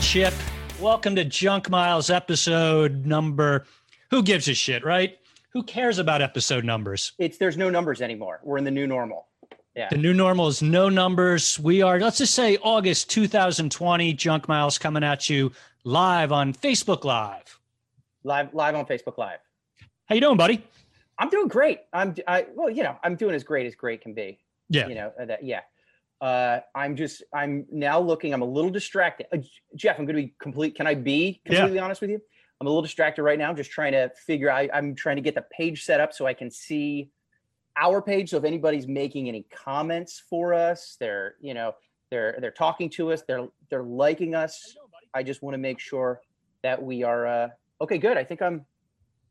Chip. Welcome to Junk Miles episode number. Who gives a shit, right? Who cares about episode numbers? It's there's no numbers anymore. We're in the new normal. Yeah. The new normal is no numbers. We are, let's just say August 2020. Junk Miles coming at you live on Facebook Live. Live live on Facebook Live. How you doing, buddy? I'm doing great. I'm I well, you know, I'm doing as great as great can be. Yeah. You know, uh, that yeah. Uh I'm just I'm now looking, I'm a little distracted. Uh, Jeff, I'm gonna be complete. Can I be Yeah. completely honest with you? I'm a little distracted right now, I'm just trying to figure I, I'm trying to get the page set up so I can see our page. So if anybody's making any comments for us, they're, you know, they're they're talking to us, they're they're liking us. I just want to make sure that we are uh okay, good. I think I'm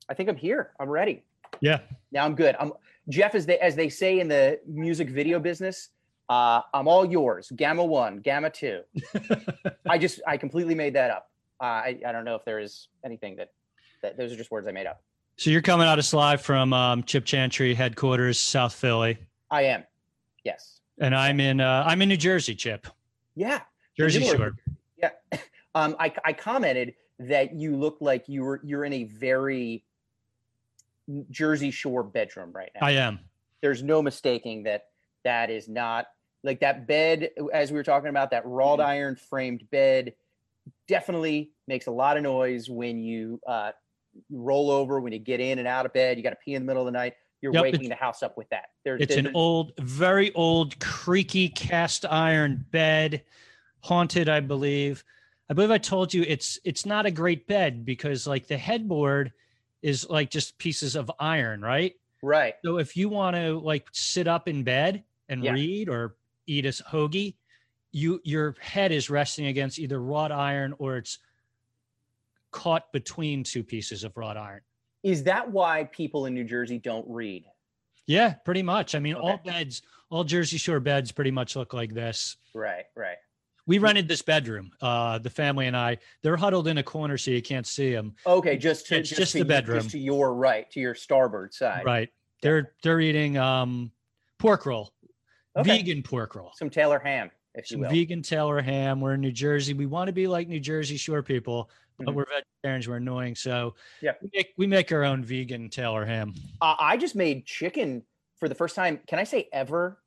I think I'm here. I'm ready. Yeah. Now I'm good. I'm Jeff as they as they say in the music video business, uh I'm all yours. Gamma 1, gamma 2. I just I completely made that up. Uh, I I don't know if there is anything that that those are just words I made up. So you're coming out of live from um, Chip Chantry headquarters, South Philly, I am. Yes. and I'm in uh, I'm in New Jersey, Chip, Yeah. Jersey Shore. Yeah. Um I I commented that you look like you were you're in a very Jersey Shore bedroom right now. I am. there's no mistaking that that is not like that bed as we were talking about that wrought Mm-hmm. iron framed bed definitely makes a lot of noise when you uh roll over when you get in and out of bed you got to pee in the middle of the night you're Yep, waking the house up with that there, It's an old, very old, creaky cast iron bed, haunted, I believe. I believe I told you it's it's not a great bed because like the headboard is like just pieces of iron, right? right So if you want to like sit up in bed and Yeah. read or eat a hoagie, you your head is resting against either wrought iron or it's caught between two pieces of wrought iron. is that why people in new jersey don't read Yeah, pretty much. I mean, all beds, all Jersey Shore beds pretty much look like this. right right We rented this bedroom. Uh, the family and I, they're huddled in a corner so you can't see them. okay just to It's just to the bedroom. just to your right to your starboard side Right. They're they're eating um, pork roll, Okay. vegan pork roll, some taylor ham if you some will vegan Taylor ham. We're in New Jersey. We want to be like New Jersey Shore people, but Mhm. we're vegetarians. We're annoying, so Yeah. we make we make our own vegan Taylor ham. Uh, I just made chicken for the first time. Can I say ever?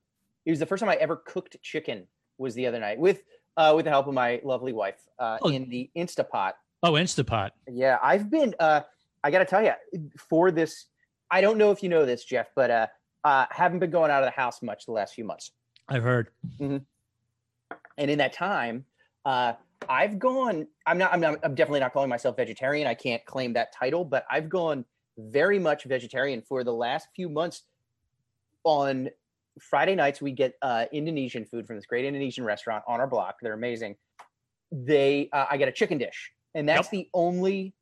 It was the first time I ever cooked chicken. Was the other night with uh, with the help of my lovely wife uh, Oh. in the Instapot. Oh, Instapot. Yeah, I've been. Uh, I got to tell you, for this, I don't know if you know this, Jeff, but uh, uh, haven't been going out of the house much the last few months. I've heard. and in that time uh i've gone i'm not i'm not i'm definitely not calling myself vegetarian. I can't claim that title but i've gone very much vegetarian for the last few months. On friday nights we get uh indonesian food from this great indonesian restaurant on our block. They're amazing. They uh, i get a chicken dish and that's the only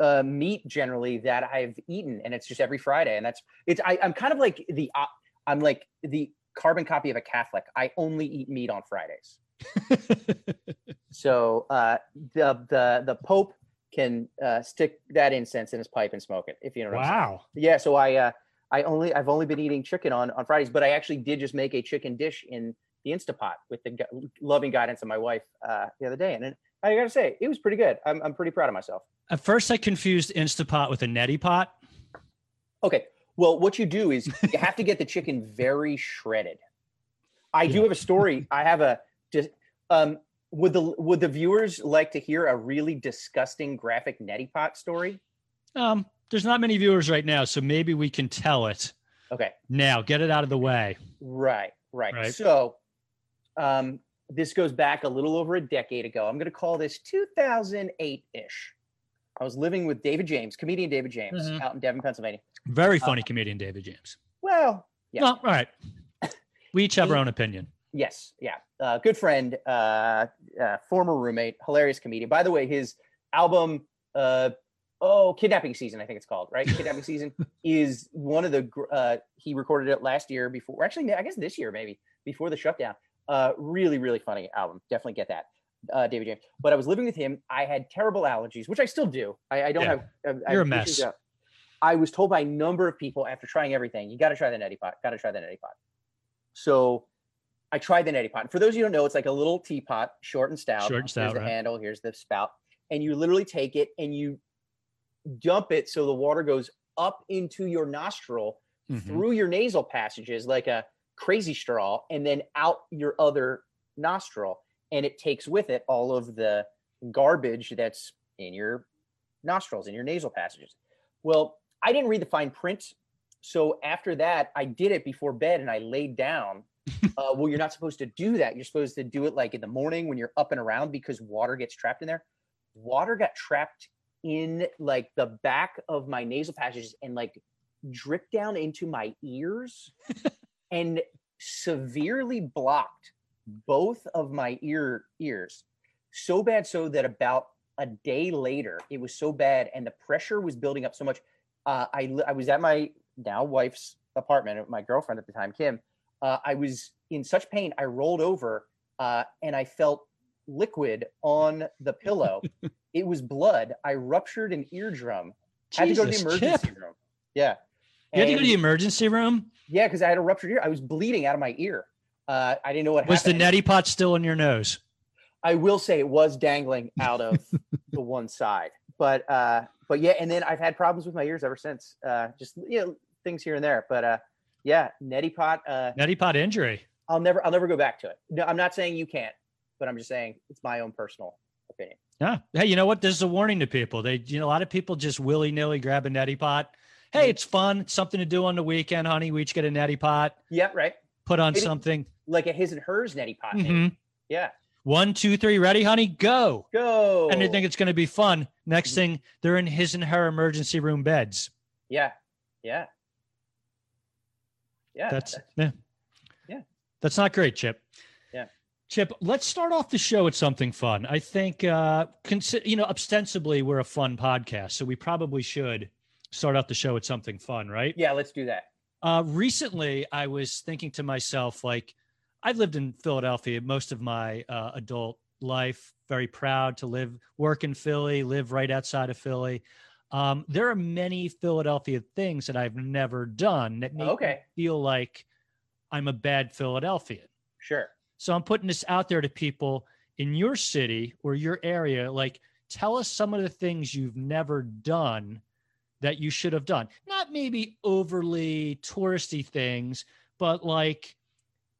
uh meat generally that i've eaten and it's just every friday and that's it's I, i'm kind of like the op- i'm like the carbon copy of a catholic i only eat meat on fridays so uh, the the the Pope can uh, stick that incense in his pipe and smoke it. If you know what I'm saying. wow. Yeah. So I uh, I only I've only been eating chicken on on Fridays, but I actually did just make a chicken dish in the Instapot with the loving guidance of my wife uh, the other day, and it, I gotta say it was pretty good. I'm I'm pretty proud of myself. At first, I confused Instapot with a neti pot. Okay. Well, what you do is you have to get the chicken very shredded. I do have a story. I have a just um would the would the viewers like to hear a really disgusting graphic neti pot story? Um, there's not many viewers right now, so maybe we can tell it Okay. now. Get it out of the way. Right, right. Right. So um this goes back a little over a decade ago. I'm going to call this 2008-ish. I was living with David James, comedian David James, Mhm. out in Devon, Pennsylvania. Very Uh, funny comedian, David James. Well, Yeah. Well, all right. We each have our own opinion. Yes, yeah. Uh, good friend, uh, uh, former roommate, hilarious comedian. By the way, his album, uh, oh, Kidnapping Season, I think it's called, right? Kidnapping Season is one of the, uh, he recorded it last year before, actually, I guess this year maybe, before the shutdown. Uh, really, really funny album. Definitely get that, uh, David James. But I was living with him. I had terrible allergies, which I still do. I, I don't Yeah. have. I- I You're a mess. uh, I was told by a number of people after trying everything, you got to try the neti pot. Got to try the neti pot. So I tried the neti pot. For those of you who don't know, it's like a little teapot, short and stout. Short and stout, Here's the right. handle. Here's the spout, and you literally take it and you dump it so the water goes up into your nostril Mhm. through your nasal passages like a crazy straw, and then out your other nostril, and it takes with it all of the garbage that's in your nostrils in your nasal passages. Well, I didn't read the fine print, so after that, I did it before bed, and I laid down. uh, well, you're not supposed to do that. You're supposed to do it like in the morning when you're up and around because water gets trapped in there. Water got trapped in like the back of my nasal passages and like dripped down into my ears and severely blocked both of my ear ears so bad so that about a day later it was so bad and the pressure was building up so much uh, I, I was at my now wife's apartment my girlfriend at the time kim uh, i was in such pain i rolled over uh, and i felt liquid on the pillow. It was blood. I ruptured an eardrum. Had to go to the emergency Chip. room. Yeah You had to go to the emergency room. yeah, because I had a ruptured ear. I was bleeding out of my ear. Uh, I didn't know what Was the happened. neti pot still in your nose? I will say it was dangling out of the one side, but uh, but yeah, and then I've had problems with my ears ever since. Uh, just you know things here and there, but uh, yeah, neti pot. Uh, Neti pot injury. I'll never I'll never go back to it. No, I'm not saying you can't, but I'm just saying it's my own personal opinion. Yeah. Hey, you know what? This is a warning to people. They, you know, a lot of people just willy nilly grab a neti pot. Hey, it's fun. It's something to do on the weekend, honey. We each get a neti pot. Yeah, right. Put on Maybe- something. Like a his and hers neti pot. Mhm. Yeah, One, two, three. Ready, honey? Go. go. And they think it's going to be fun. Next Mhm. thing, they're in his and her emergency room beds. yeah, yeah, yeah. That's yeah. Yeah. That's not great, Chip. Yeah. Chip, let's start off the show with something fun. I think uh consi- you know, ostensibly we're a fun podcast, so we probably should start out the show with something fun, right? yeah. Let's do that. Uh recently I was thinking to myself like I've lived in Philadelphia most of my uh, adult life, very proud to live work in Philly, live right outside of Philly. Um, there are many Philadelphia things that I've never done that make me feel like I'm a bad Philadelphian. Sure. So I'm putting this out there to people in your city or your area. Like, tell us some of the things you've never done that you should have done. Not maybe overly touristy things, but like,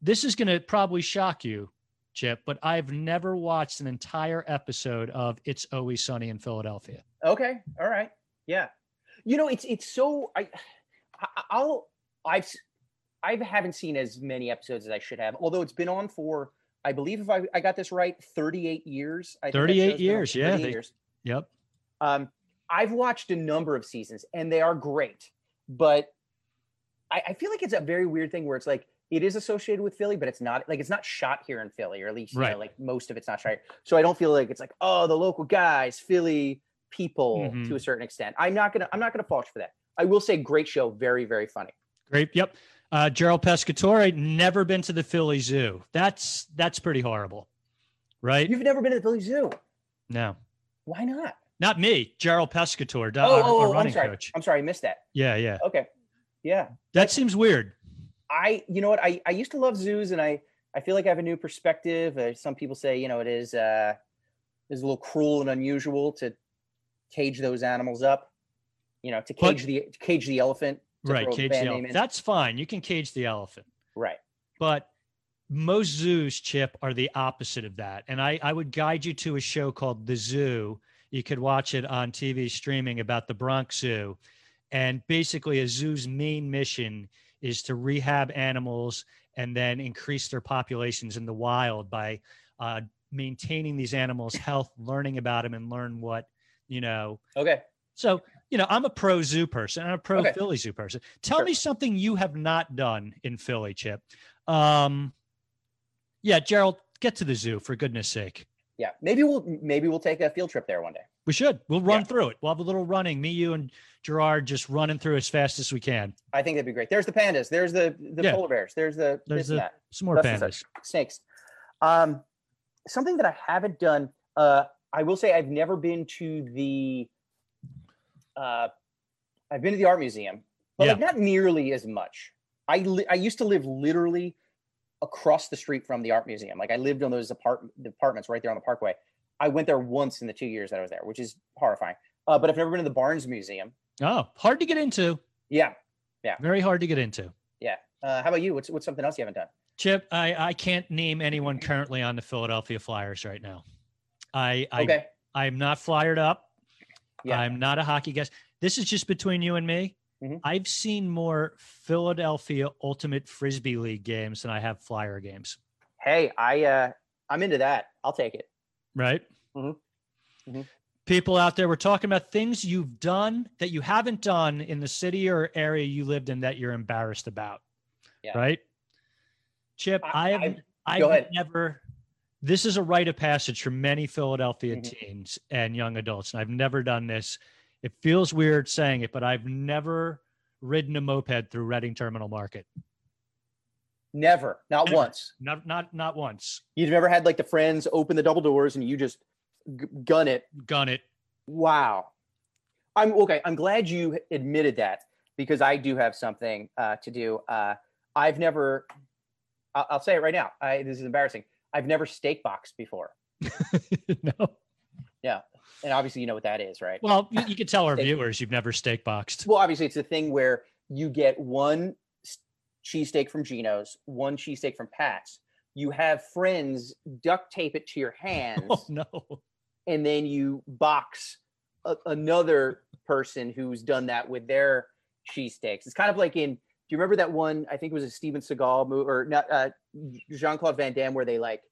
this is going to probably shock you, Chip, but I've never watched an entire episode of It's Always Sunny in Philadelphia. Okay. All right. Yeah. You know, it's it's so I I- I'll I've I haven't seen as many episodes as I should have. Although it's been on for I believe if I, I got this right, 38 years. I 38 show's been on years, for yeah, 38 they- years. Yep. Um, I've watched a number of seasons and they are great, but I, I feel like it's a very weird thing where it's like it is associated with Philly, but it's not like it's not shot here in Philly, or at least you know, like most of it's not shot. Here. So I don't feel like it's like oh the local guys, Philly people Mhm. to a certain extent. I'm not gonna I'm not gonna fault you for that. I will say great show, very very funny. Great. Yep. Uh, Gerald Pescatore, never been to the Philly Zoo. That's that's pretty horrible, right? You've never been to the Philly Zoo? no, Why not? Not me. Gerald Pescatore, Oh, our, oh, our oh, I'm running sorry. coach. I'm sorry, I missed that. Yeah, yeah. Okay, yeah. That seems weird. I, you know what, I, I used to love zoos, and I, I feel like I have a new perspective. Uh, some people say, you know, it is, uh, is a little cruel and unusual to cage those animals up. You know, to But- cage the to cage the elephant. Right, cage the elephant. That's fine. You can cage the elephant, right. but most zoos, Chip, are the opposite of that. And I, I would guide you to a show called The Zoo. You could watch it on TV streaming about the Bronx Zoo. And basically, a zoo's main mission is to rehab animals and then increase their populations in the wild by uh, maintaining these animals' health, learning about them, and learn what, you know, Okay. So, you know, I'm a pro zoo person. I'm a pro Okay. Philly zoo person. Tell Sure. me something you have not done in Philly, Chip. Um, yeah, Gerald, get to the zoo for goodness sake. Yeah. Maybe we'll maybe we'll take a field trip there one day. We should. We'll run Yeah. through it. We'll have a little running. Me, you, and Gerard just running through as fast as we can. I think that'd be great. There's the pandas. There's the the Yeah. polar bears. There's the There's the- that. Some more and pandas. snakes. Um, something that I haven't done. Uh, I will say I've never been to the. Uh, I've been to the art museum, but like not nearly as much. I li- I used to live literally across the street from the art museum. Like I lived on those apart- apartments right there on the Parkway. I went there once in the two years that I was there, which is horrifying. Uh, but I've never been to the Barnes Museum. Oh, hard to get into. Yeah, yeah, Very hard to get into. yeah. Uh, how about you? What's what's something else you haven't done? Chip, I, I can't name anyone currently on the Philadelphia Flyers right now. I, I Okay. I'm not flyered up. Yeah. I'm not a hockey guest. This is just between you and me. Mhm. I've seen more Philadelphia Ultimate Frisbee League games than I have Flyer games. Hey, I uh, I'm into that. I'll take it. Right? Mhm. Mhm. People out there, we're talking about things you've done that you haven't done in the city or area you lived in that you're embarrassed about. Yeah. Right? Chip, I- I, have I- I've never this is a rite of passage for many Philadelphia Mhm. teens and young adults. And I've never done this. It feels weird saying it, but I've never ridden a moped through Reading Terminal Market. Never, not Never. once. Not not not once. You've never had like the friends open the double doors and you just g- gun it. Gun it. Wow. I'm okay. I'm glad you admitted that because I do have something uh, to do. Uh, I've never. I'll, I'll say it right now. I, this is embarrassing. I've never steak boxed before, no. And obviously you know what that is, right? Well, you, you could tell our viewers you've never steak boxed. Well, obviously it's the thing where you get one cheesesteak from Geno's, one cheesesteak from Pat's. You have friends duct tape it to your hands, Oh no. and then you box a, another person who's done that with their cheesesteaks. It's kind of like in. Do you remember that one? I think it was a Steven Seagal movie, or not? Uh, Jean Claude Van Damme, where they like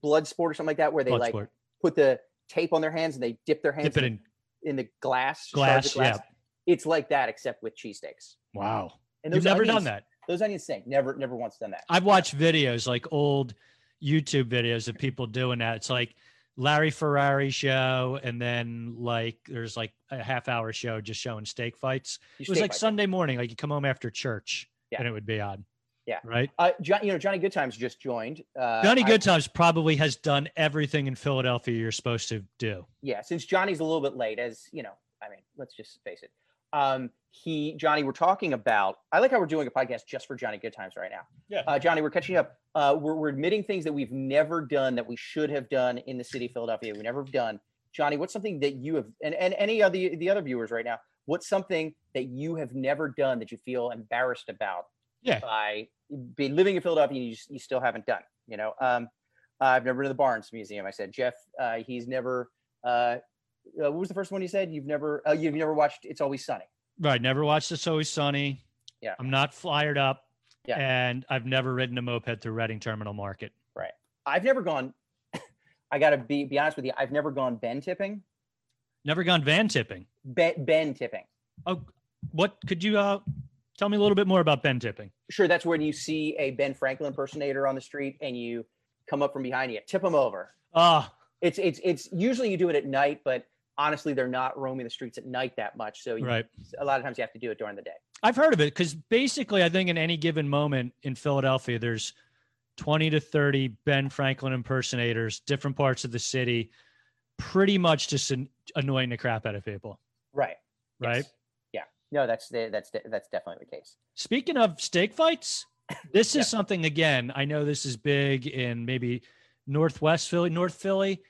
blood sport or something like that, where they like Bloodsport. put the tape on their hands and they dip their hands Dip in, in in the glass. glass. glass. Yeah. It's like that, except with cheesesteaks. Wow. And You've those never done onions- that. Those onions stink. Never, never once done that. I've watched videos like old YouTube videos of people doing that. It's like Larry Ferrari show, and then like there's like a half hour show just showing steak fights. You It was like bite. Sunday morning, like you come home after church, Yeah. and it would be on. Yeah. Right. Uh, John, you know, Johnny Goodtimes just joined. Uh, Johnny I- Goodtimes probably has done everything in Philadelphia you're supposed to do. yeah, since Johnny's a little bit late, as you know, I mean, let's just face it. Um, he, Johnny, we're talking about. I like how we're doing a podcast just for Johnny Goodtimes right now. Yeah. Uh, Johnny, we're catching up. Uh, we're, we're admitting things that we've never done that we should have done in the city of Philadelphia. We never have done. Johnny, what's something that you have, and, and any of the the other viewers right now, what's something that you have never done that you feel embarrassed about Yeah. by being living in Philadelphia and you, just, you still haven't done. You know, um, I've never been to the Barnes Museum. I said Jeff, uh, he's never. Uh, uh, what was the first one you said? You've never. Uh, you've never watched It's Always Sunny. Right. Never watched It's Always Sunny. Yeah. I'm not flyered up. Yeah. And I've never ridden a moped through Reading Terminal Market. Right, I've never gone. I gotta be be honest with you. I've never gone Ben tipping. Never gone van tipping. Ben, ben tipping. Oh, what could you uh, tell me a little bit more about Ben tipping? Sure, that's when you see a Ben Franklin impersonator on the street and you come up from behind you, tip them over. Ah, It's it's it's usually you do it at night, but honestly, they're not roaming the streets at night that much. So you, right. a lot of times you have to do it during the day. I've heard of it because basically, I think in any given moment in Philadelphia, there's 20 to 30 Ben Franklin impersonators, different parts of the city, pretty much just an- annoying the crap out of people. Right. Right. Yes. No, that's the, that's the, that's definitely the case. Speaking of steak fights, this is Yeah. something again. I know this is big in maybe Northwest Philly, North Philly.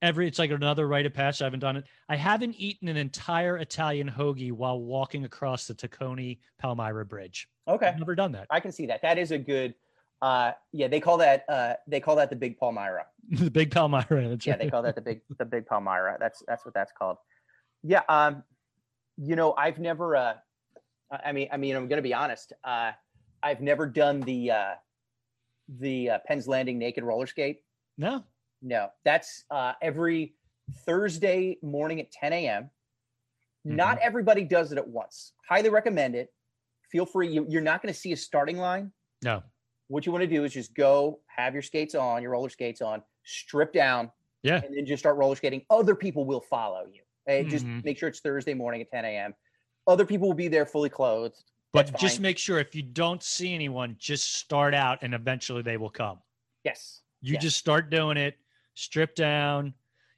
Every it's like another rite of passage. I haven't done it. I haven't eaten an entire Italian hoagie while walking across the Tacony Palmyra Bridge. Okay. I've never done that. I can see that. That is a good. Uh, yeah, they call that uh, they call that the Big Palmyra. the big Palmyra. That's Yeah, right. they call that the big the Big Palmyra. That's that's what that's called. Yeah. Um, you know, I've never. Uh, I mean, I mean, I'm gonna be honest. Uh, I've never done the uh, the uh, Penn's Landing naked roller skate. no. No, that's uh, every Thursday morning at 10 a.m. Not everybody does it at once. Highly recommend it. Feel free. You, you're not going to see a starting line. No. What you want to do is just go, have your skates on, your roller skates on, strip down, Yeah. and then just start roller skating. Other people will follow you. Hey, just Mhm. make sure it's Thursday morning at 10 a.m. Other people will be there fully clothed. But That's just fine. make sure if you don't see anyone, just start out and eventually they will come. Yes. You Yeah. just start doing it, strip down.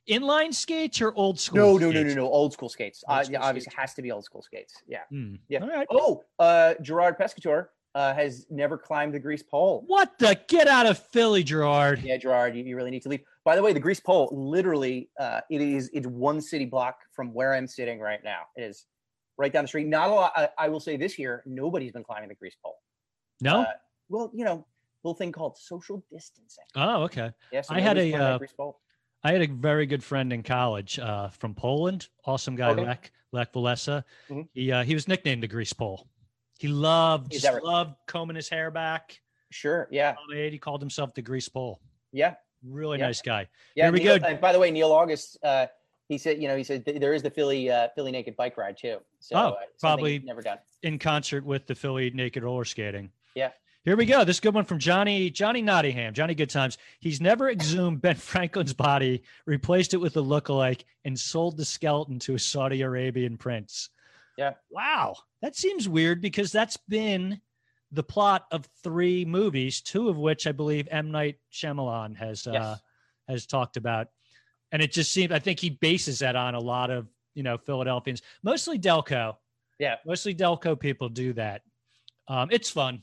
Inline skates or old school? No, no, no, no, no. Old school skates. Old uh, yeah, obviously skates. has to be old school skates. Yeah. Hmm. Yeah. All right. Oh, uh, Gerard Pescatore uh, has never climbed the grease pole. What the? Get out of Philly, Gerard. Yeah, Gerard, you, you really need to leave. By the way, the grease pole, literally, uh, it is it's one city block from where I'm sitting right now. It is right down the street. Not a lot. I, I will say this year, nobody's been climbing the grease pole. No. Uh, well, you know, little thing called social distancing. oh, okay. Yeah, so I had a, uh, grease pole. I had a very good friend in college uh, from Poland. Awesome guy, Okay. Lech Lech Walesa. Mhm. He uh, he was nicknamed the Grease Pole. He loved just loved combing his hair back. Sure. Yeah. He called himself the Grease Pole. Yeah. Really Yeah. nice guy. Yeah. Here we Neil, go. And by the way, Neil August, uh, he said, you know, he said th- there is the Philly uh, Philly naked bike ride too. So Oh, uh, probably- never done. in concert with the Philly naked roller skating. Yeah. Here we go. This good one from Johnny Johnny Nottingham. Johnny Good Times. He's never exhumed Ben Franklin's body, replaced it with a lookalike, and sold the skeleton to a Saudi Arabian prince. Yeah. Wow. That seems weird because that's been the plot of three movies, two of which I believe M. Night Shyamalan has uh, has talked about. And it just seems I think he bases that on a lot of, you know, Philadelphians, mostly Delco. Yeah. Mostly Delco people do that. Um, it's fun.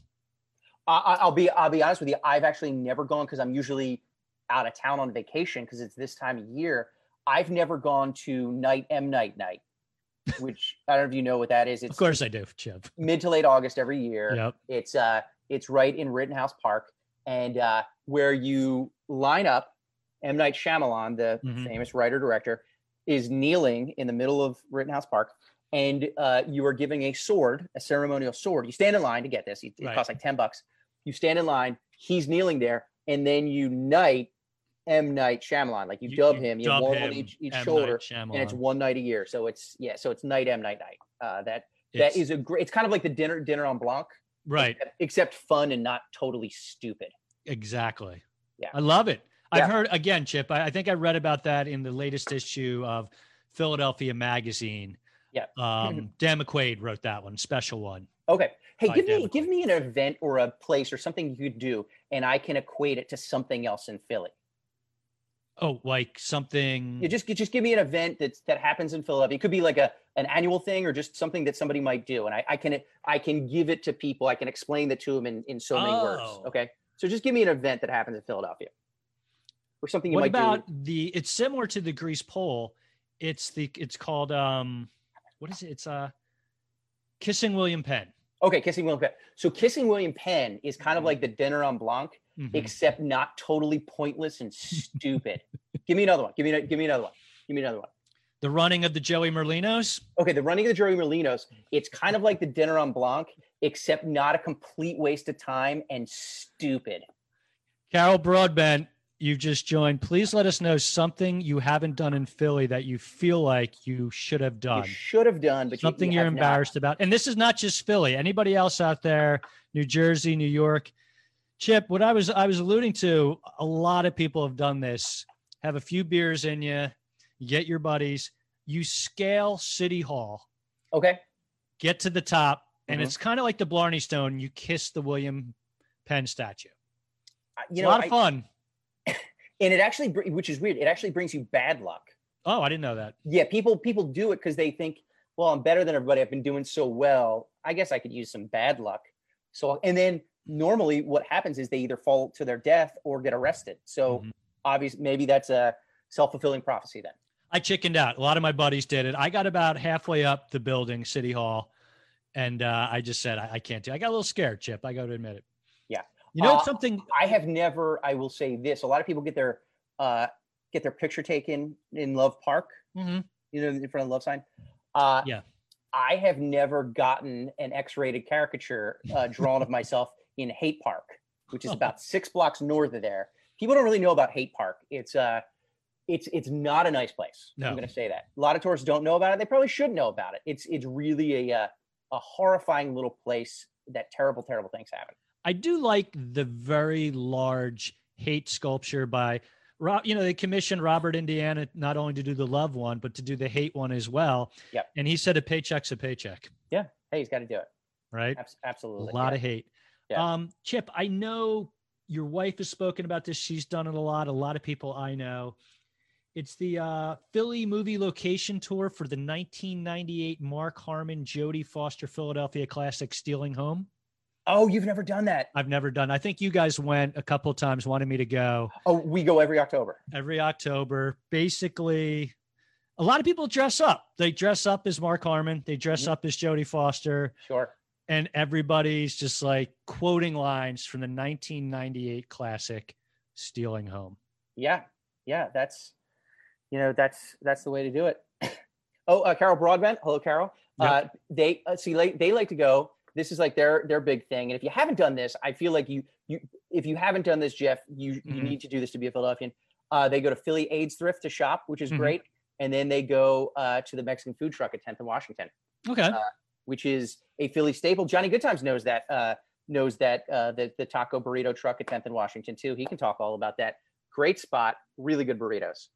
I, I- I'll be I'll be honest with you. I've actually never gone because I'm usually out of town on vacation because it's this time of year. I've never gone to Night M Night Night, which I don't know if you know what that is. It's Of course I do, Chip. mid to late August every year. Yep. It's uh it's right in Rittenhouse Park, and uh, where you line up. M Night Shyamalan, the Mhm. famous writer director, is kneeling in the middle of Rittenhouse Park, and uh, you are giving a sword, a ceremonial sword. You stand in line to get this. It, it Right. costs like ten bucks. You stand in line. He's kneeling there, and then you knight M Night Shyamalan, like you, dub him. You have dub one on each each M. Shoulder, and it's one night a year. So it's yeah, so it's night M Night Night. Uh, that It's- that is a great. It's kind of like the dinner Dîner en Blanc, right. except, except fun and not totally stupid. Exactly. Yeah. I love it. I've Yeah. heard again, Chip. I, I think I read about that in the latest issue of Philadelphia Magazine. Yeah. Um, Dan McQuade wrote that one, special one. Okay. Hey, give me give me an event or a place or something you could do, and I can equate it to something else in Philly. Oh, like something. You just just give me an event that that happens in Philadelphia. It could be like a an annual thing or just something that somebody might do, and I, I can I can give it to people. I can explain it to them in in so many words. Oh. Okay. So just give me an event that happens in Philadelphia, or something you what might about do. the? It's similar to the Grease Pole. It's the. It's called. Um, what is it? It's uh, kissing William Penn. Okay, kissing William Penn. So kissing William Penn is kind of Mhm. like the Dîner en Blanc, Mhm. except not totally pointless and stupid. give me another one. Give me give me another one. Give me another one. The running of the Joey Merlinos. Okay, the running of the Joey Merlinos, it's kind of like the Dîner en Blanc, except not a complete waste of time and stupid. Carol Broadbent, you've just joined. Please let us know something you haven't done in Philly that you feel like you should have done. You should have done, but something you, are have not. embarrassed about. And this is not just Philly. Anybody else out there, New Jersey, New York, Chip, what I was I was alluding to, a lot of people have done this. Have a few beers in you, you get your buddies, you scale City Hall, Okay. get to the top, and Mhm. it's kind of like the Blarney Stone. You kiss the William Penn statue. You know, a lot of fun. and it actually, which is weird, it actually brings you bad luck. Oh, I didn't know that. Yeah, people people do it because they think, well, I'm better than everybody. I've been doing so well. I guess I could use some bad luck. So, and then normally what happens is they either fall to their death or get arrested. So, Mhm. obviously, maybe that's a self fulfilling prophecy then. I chickened out. A lot of my buddies did it. I got about halfway up the building, City Hall, and uh, I just said, I, I can't do. it. I got a little scared, Chip. I got to admit it. Yeah. You know Uh, something? I have never. I will say this: a lot of people get their uh, get their picture taken in Love Park. Mhm. You know, in front of the love sign. Uh, Yeah. I have never gotten an X-rated caricature uh, drawn of myself in Hate Park, which is about six blocks north of there. People don't really know about Hate Park. It's uh it's it's not a nice place. No. I'm going to say that. A lot of tourists don't know about it. They probably should know about it. It's it's really a uh, a horrifying little place that terrible terrible things happen. I do like the very large hate sculpture by Rob. You know, they commissioned Robert Indiana not only to do the love one, but to do the hate one as well. Yep. And he said a paycheck's a paycheck, Yeah. Hey, he's got to do it. right? Abs- absolutely. a lot yeah. of hate. Yeah. Um, Chip, I know your wife has spoken about this. She's done it a lot. A lot of people I know. It's the uh, Philly movie location tour for the 1998 Mark Harmon Jodie Foster Philadelphia classic Stealing Home. Oh, you've never done that. I've never done. I think you guys went a couple of times, wanted me to go Oh, we go every October. every October. Basically, a lot of people dress up. They dress up as Mark Harmon. They dress Mhm. up as Jodie Foster, Sure. And everybody's just like quoting lines from the 1998 classic "Stealing Home." Yeah. Yeah. That's, you know, that's, that's the way to do it. oh, uh, Carol Broadbent. Hello, Carol. Yep. Uh, they uh, see, like, they like to go. This is like their, their big thing. And if you haven't done this, I feel like you, you, if you haven't done this, Jeff, you, you Mhm. need to do this to be a Philadelphian. Uh, they go to Philly AIDS Thrift to shop, which is Mhm. great. And then they go uh, to the Mexican food truck at 10th and Washington. Okay. Which is a Philly staple. Johnny Goodtimes knows that uh, knows that uh, the the taco burrito truck at 10th and Washington too. He can talk all about that. Great spot, really good burritos.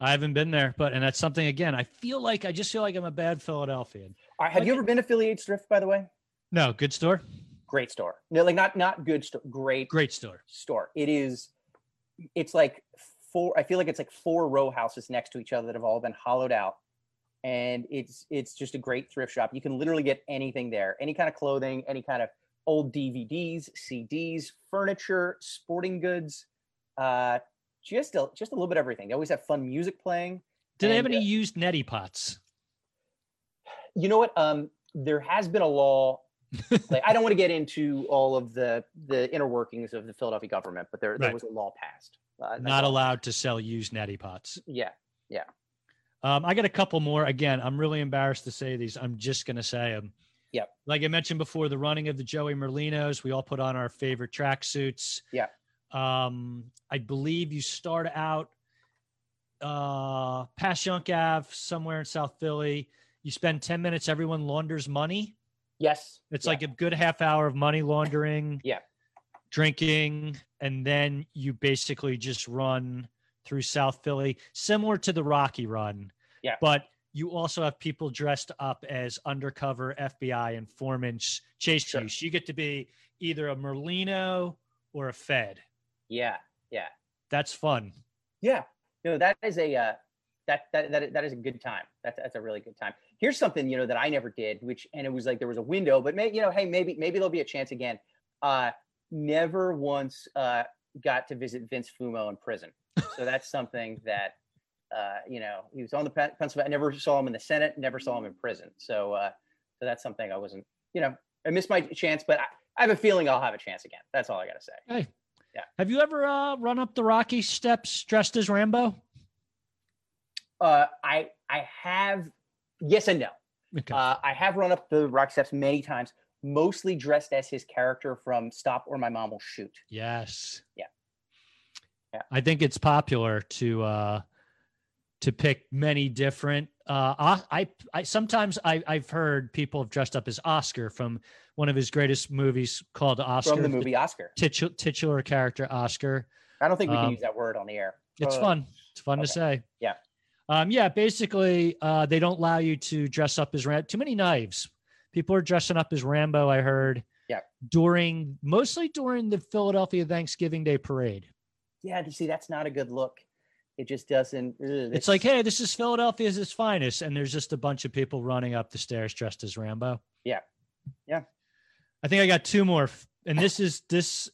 I haven't been there, but and that's something again. I feel like I just feel like I'm a bad Philadelphian. Right, have you ever been to Philly AIDS Thrift, by the way? No, good store, Great store. No, like not not good store. Great great store. store. It is. It's like four. I feel like it's like four row houses next to each other that have all been hollowed out, and it's it's just a great thrift shop. You can literally get anything there, any kind of clothing, any kind of old DVDs, CDs, furniture, sporting goods, uh, just a, just a little bit of everything. They always have fun music playing. Do they have any uh, used neti pots? You know what? Um, there has been a law. like I don't want to get into all of the the inner workings of the Philadelphia government, but there there Right. was a law passed. Uh, Not allowed to sell used neti pots. Yeah, yeah. Um, I got a couple more. Again, I'm really embarrassed to say these. I'm just going to say them. Yep. Like I mentioned before, the running of the Joey Merlinos. We all put on our favorite tracksuits. Yeah. Um, I believe you start out uh, Passyunk Ave, somewhere in South Philly. You spend 10 minutes, everyone launders money. Yes. It's Yeah. like a good half hour of money laundering. Yeah. Drinking, and then you basically just run through South Philly, similar to the Rocky Run. Yeah. But you also have people dressed up as undercover FBI informants chase Sure. you. You get to be either a Merlino or a Fed. Yeah. Yeah, that's fun. Yeah. No, that is a uh, that that that that is a good time. That's that's a really good time. Here's something you know that I never did, which and it was like there was a window, but maybe you know, hey, maybe maybe there'll be a chance again. Uh, never once uh got to visit Vince Fumo in prison, so that's something that uh you know he was on the Pen- Pennsylvania. I never saw him in the Senate, never saw him in prison. So uh, so that's something I wasn't. You know, I missed my chance, but I, I have a feeling I'll have a chance again. That's all I got to say. Hey. Yeah. Have you ever uh, run up the Rocky steps dressed as Rambo? Uh, I I have yes and no. Okay. Uh, I have run up the rock steps many times, mostly dressed as his character from Stop or My Mom Will Shoot. yes. Yeah. Yeah. I think it's popular to uh to pick many different uh I I, I sometimes I I've heard people have dressed up as Oscar from one of his greatest movies called Oscar from the movie Oscar. titu- titular character Oscar. I don't think we can Um, use that word on the air. It's Uh, fun. It's fun okay. to say. Yeah. Um, yeah, basically, uh, they don't allow you to dress up as Ram- too many knives. People are dressing up as Rambo. I heard. Yeah. During mostly during the Philadelphia Thanksgiving Day parade. Yeah, you see, that's not a good look. It just doesn't. ugh, It's like, hey, this is Philadelphia's its finest, and there's just a bunch of people running up the stairs dressed as Rambo. Yeah. Yeah. I think I got two more, and this is this.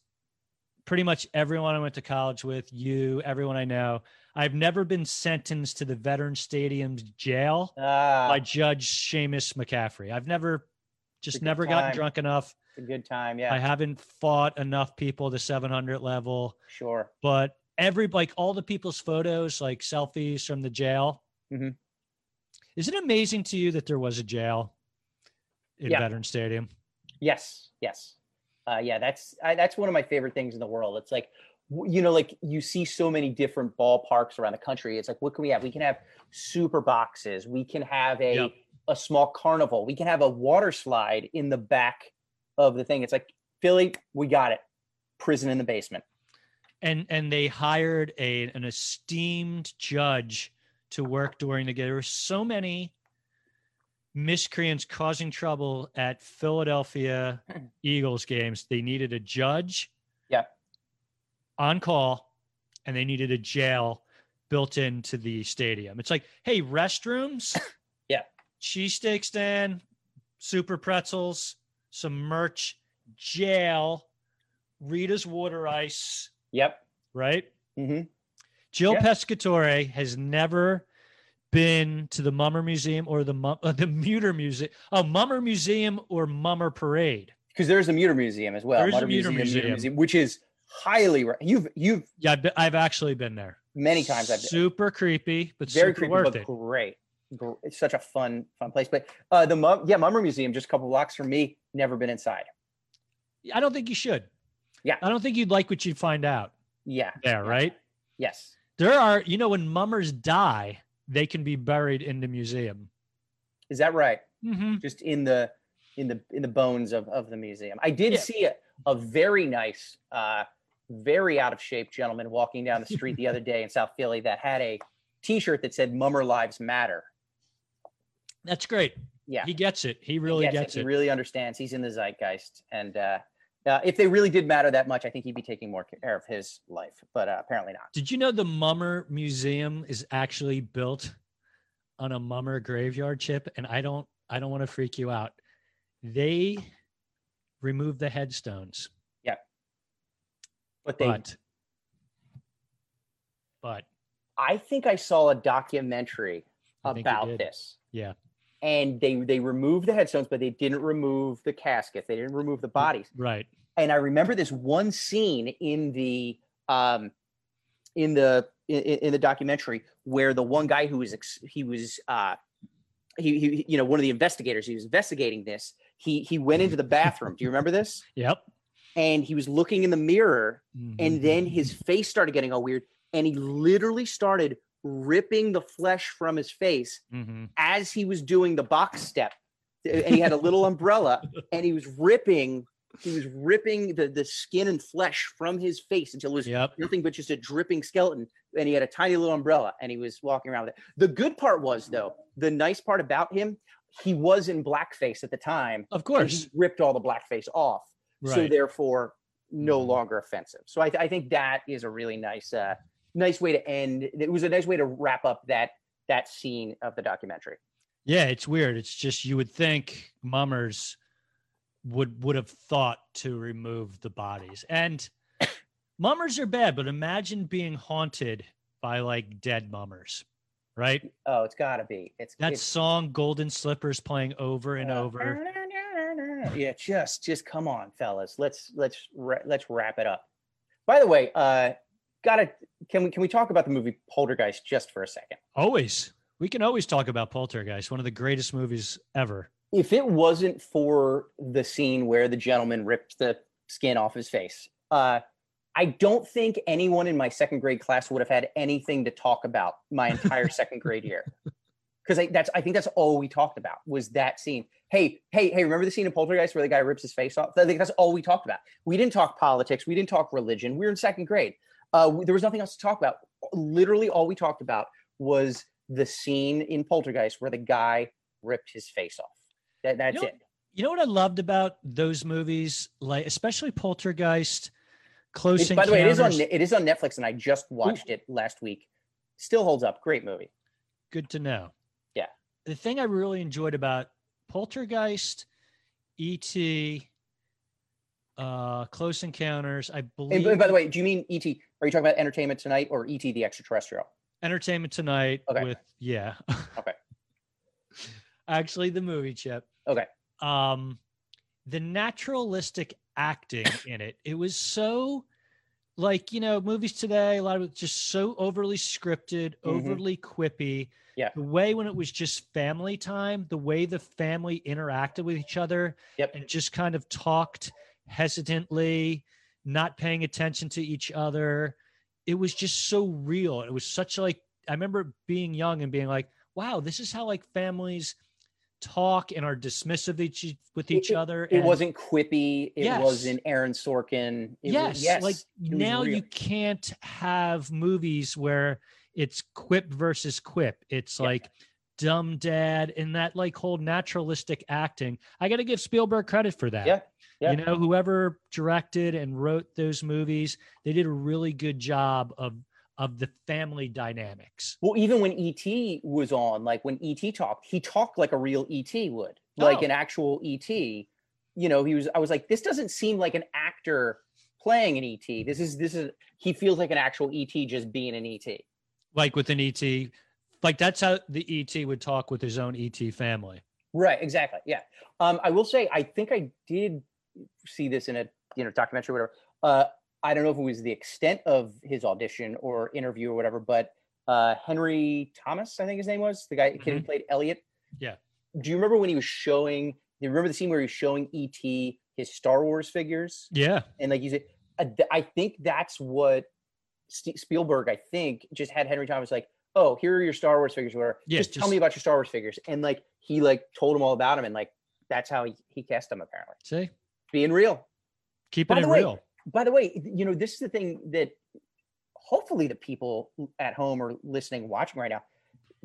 Pretty much everyone I went to college with, you, everyone I know. I've never been sentenced to the Veteran Stadium's jail ah, by Judge Seamus McCaffrey. I've never, just never gotten drunk enough. It's a good time. Yeah, I haven't fought enough people to 700 level, sure. but every like all the people's photos, like selfies from the jail. Mhm. Is it amazing to you that there was a jail in Yeah. Veteran Stadium? Yes, yes, uh, yeah. That's I, that's one of my favorite things in the world. It's like you know, like you see so many different ballparks around the country. It's like, what can we have? We can have super boxes. We can have a Yep. a small carnival. We can have a water slide in the back of the thing. It's like Philly, we got it. Prison in the basement. And and they hired a an esteemed judge to work during the game. There were so many miscreants causing trouble at Philadelphia Eagles games. They needed a judge Yeah. on call and they needed a jail built into the stadium. It's like, hey, restrooms, Yeah. cheesesteak stand, super pretzels, some merch, jail, Rita's water ice, Yep. right? Mm-hmm. Jill Yeah. Pescatore has never been to the Mummer Museum or the Mum- uh, the Mütter Museum. Oh, Mummer Museum or Mummer Parade. Because there's a Mütter Museum as well. There is a Mütter Museum. which is highly. Re- you've you've Yeah, I've, been- I've actually been there. many times. I've super creepy, but very super creepy, worth but it. great. It's such a fun fun place. But uh, the Mum, yeah Mummer Museum, just a couple blocks from me. Never been inside. I don't think you should. Yeah. I don't think you'd like what you'd find out Yeah. there, Yeah. right? Yes. There are, you know, when mummers die, they can be buried in the museum. Is that right? Mm-hmm. Just in the in the in the bones of of the museum. I did Yeah. see a, a very nice, uh, very out of shape gentleman walking down the street the other day in South Philly that had a T-shirt that said "Mummer Lives Matter." That's great. Yeah. He gets it. He He really gets, He it. He really understands. He's in the zeitgeist, and uh, uh, if they really did matter that much, I think he'd be taking more care of his life. But uh, apparently not. Did you know the Mummer Museum is actually built on a Mummer graveyard chip? And I don't, I don't want to freak you out. They remove the headstones, yeah But they, but, but I think I saw a documentary I about this. Yeah. And they they removed the headstones, but they didn't remove the caskets. They didn't remove the bodies. right. And I remember this one scene in the um in the in, in the documentary where the one guy who was ex- he was uh he, he you know one of the investigators he was investigating this he he went into the bathroom do you remember this Yep. and he was looking in the mirror Mhm. and then his face started getting all weird and he literally started ripping the flesh from his face Mhm. as he was doing the box step and he had a little umbrella and he was ripping he was ripping the, the skin and flesh from his face until it was Yep. nothing but just a dripping skeleton and he had a tiny little umbrella and he was walking around with it the good part was though the nice part about him he was in blackface at the time Of course. he ripped all the blackface off so therefore no Mhm. longer offensive so I, th- I think that is a really nice uh nice way to end it was a nice way to wrap up that that scene of the documentary Yeah, it's weird. It's just you would think mummers would would have thought to remove the bodies. And mummers are bad, but imagine being haunted by like dead mummers, right? oh it's gotta be it's That it's, song Golden Slippers playing over and uh, over. yeah just just come on fellas let's let's let's wrap it up by the way uh gotta can we can we talk about the movie poltergeist just for a second Always. We can always talk about Poltergeist, one of the greatest movies ever. if it wasn't for the scene where the gentleman ripped the skin off his face, uh, I don't think anyone in my second grade class would have had anything to talk about my entire second grade year. Because I, that's I think that's all we talked about was that scene. Hey, hey, hey! Remember the scene in Poltergeist where the guy rips his face off? I think that's all we talked about. We didn't talk politics. We didn't talk religion. We were in second grade. Uh, there was nothing else to talk about. Literally, all we talked about was the scene in Poltergeist where the guy ripped his face off. That, that's know- it. You know what I loved about those movies, like especially Poltergeist, Close by the way, it is on it is on Netflix, and I just watched it last week. Still holds up. Great movie. Good to know. Yeah. The thing I really enjoyed about Poltergeist, E.T., uh, Close Encounters, I believe by- by the way, do you mean ET? Are you talking about Entertainment Tonight or ET the Extraterrestrial? Entertainment Tonight Okay. with yeah. Okay. Actually, the movie chip. Okay. Um, the naturalistic acting in it, it was so like you know movies today a lot of it just so overly scripted Mhm. overly quippy Yeah. the way when it was just family time the way the family interacted with each other Yep. and just kind of talked hesitantly not paying attention to each other it was just so real it was such like i remember being young and being like wow this is how like families talk and are dismissive each, with It- each other It and wasn't quippy. It Yes. wasn't Aaron Sorkin. It yes, was, yes. like it now you can't have movies where it's quip versus quip it's Yeah. like dumb dad and that like whole naturalistic acting i gotta give spielberg credit for that Yeah, you know whoever directed and wrote those movies they did a really good job of of the family dynamics Well, even when ET was on, like when ET talked, he talked like a real ET would, like Oh. an actual ET. You you know, he was. I was like, this doesn't seem like an actor playing an ET. This is this is. He feels like an actual ET just being an ET. Like with an ET, like that's how the ET would talk with his own ET family. Right. Exactly. Yeah. Um, I will say, I think I did see this in a you know documentary or whatever. Uh, I don't know if it was the extent of his audition or interview or whatever, but uh, Henry Thomas, I think his name was the guy kid who played Elliot. Yeah. Do you remember when he was showing? Do you remember the scene where he was showing ET his Star Wars figures? Yeah. And like you said, I think that's what Spielberg, I think, just had Henry Thomas like, oh, here are your Star Wars figures. Where Yeah, just, tell me about your Star Wars figures. And like he like told him all about him, and like that's how he, he cast them apparently. See, Being real. keeping By it way, real. By the way, you know, this is the thing that hopefully the people at home are listening, watching right now.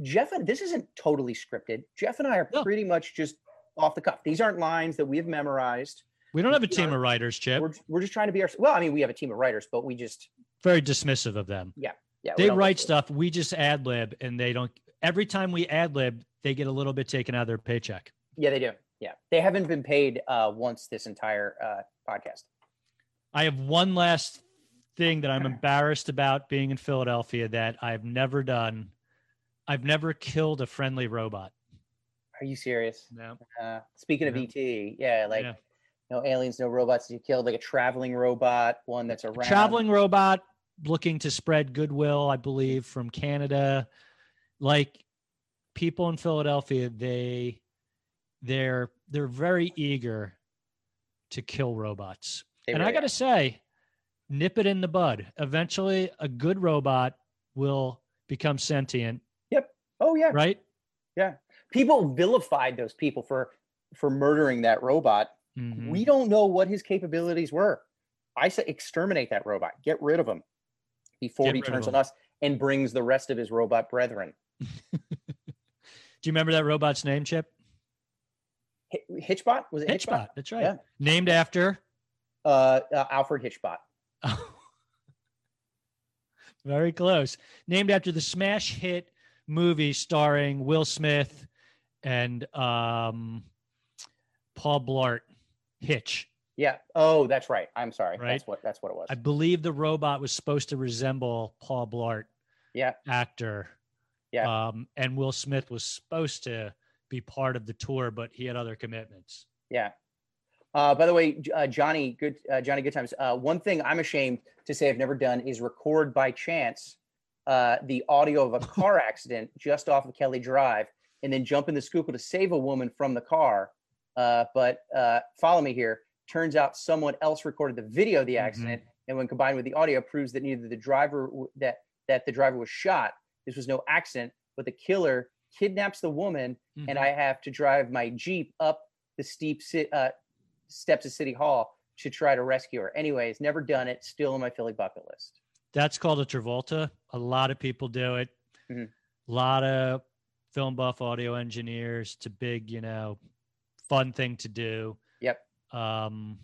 Jeff and this isn't totally scripted. Jeff and I are No. pretty much just off the cuff. These aren't lines that we have memorized. We don't have a team of writers, Chip. We're, we're just trying to be our well, I mean, we have a team of writers, but we just Very dismissive of them. yeah. we They write stuff. We just ad lib, and they don't. Every time we ad lib, they get a little bit taken out of their paycheck. Yeah, they do. Yeah. They haven't been paid uh once this entire uh podcast. I have one last thing that I'm embarrassed about being in Philadelphia that I've never done. I've never killed a friendly robot. Are you serious? No. Uh speaking of Yeah. ET, yeah, like Yeah. no aliens, no robots you killed, like a traveling robot, one that's A traveling robot looking to spread goodwill, I believe, from Canada. Like people in Philadelphia, they they're they're very eager to kill robots. They and I got to say, nip it in the bud. Eventually, a good robot will become sentient, Yep. Oh yeah. right? Yeah. People vilified those people for for murdering that robot. Mhm. We don't know what his capabilities were. I say exterminate that robot. Get rid of him before Get he turns on us and brings the rest of his robot brethren. Do you remember that robot's name, Chip? Hi- Hitchbot was it Hitchbot? Hitchbot. That's right. Yeah. Named after. Uh, uh, Alfred Hitchbot. Very close. Named after the smash hit movie starring Will Smith and um, Paul Blart, Hitch. Yeah. Oh, that's right. I'm sorry. Right. That's what that's what it was. I believe the robot was supposed to resemble Paul Blart, yeah. actor. Yeah. Um, and Will Smith was supposed to be part of the tour, but he had other commitments. Yeah. Uh, by the way, uh, Johnny, good uh, Johnny, good times. Uh, one thing I'm ashamed to say I've never done is record by chance uh, the audio of a car accident just off of Kelly Drive, and then jump in the Schuylkill to save a woman from the car. Uh, but uh, follow me here. Turns out someone else recorded the video of the Mhm. accident, and when combined with the audio, proves that neither the driver w- that that the driver was shot. This was no accident, but the killer kidnaps the woman and Mhm. I have to drive my Jeep up the steep si- uh, steps of City Hall to try to rescue her. Anyways, never done it. Still on my Philly bucket list. That's called a Travolta. A lot of people do it. Mhm. A lot of film buff audio engineers. It's a big, you know, fun thing to do. Yep. Um,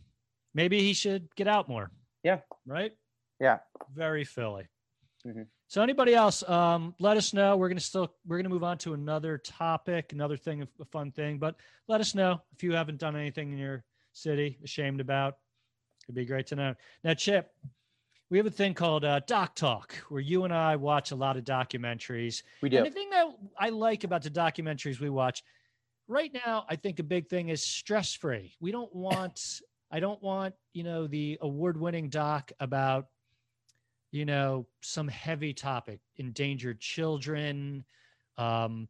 maybe he should get out more. Yeah. Right. Yeah. Very Philly. Mhm. So anybody else, um, let us know. We're gonna still we're gonna move on to another topic, another thing, a fun thing. But let us know if you haven't done anything in your city, ashamed about. It'd be great to know. Now, Chip, we have a thing called uh, Doc Talk, where you and I watch a lot of documentaries. We And do. the thing that I like about the documentaries we watch right now, I think a big thing is stress free. We don't want, I don't want, you know, the award winning doc about, you know, some heavy topic, endangered children, um,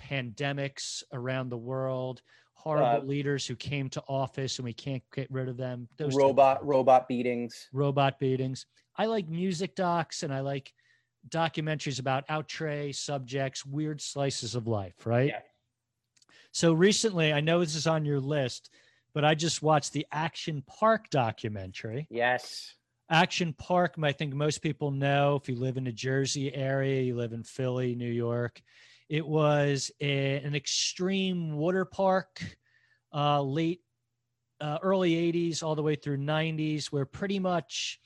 pandemics around the world, horrible Uh, leaders who came to office and we can't get rid of them. Those Robot robot beatings. robot beatings. I like music docs and I like documentaries about outre subjects, weird slices of life, right? Yeah. So recently, I know this is on your list, but I just watched the Action Park documentary. Yes. Action Park, I think most people know if you live in the Jersey area, you live in Philly, New York. It was a- an extreme water park, uh, late, uh, early 80s, all the way through 90s, where pretty much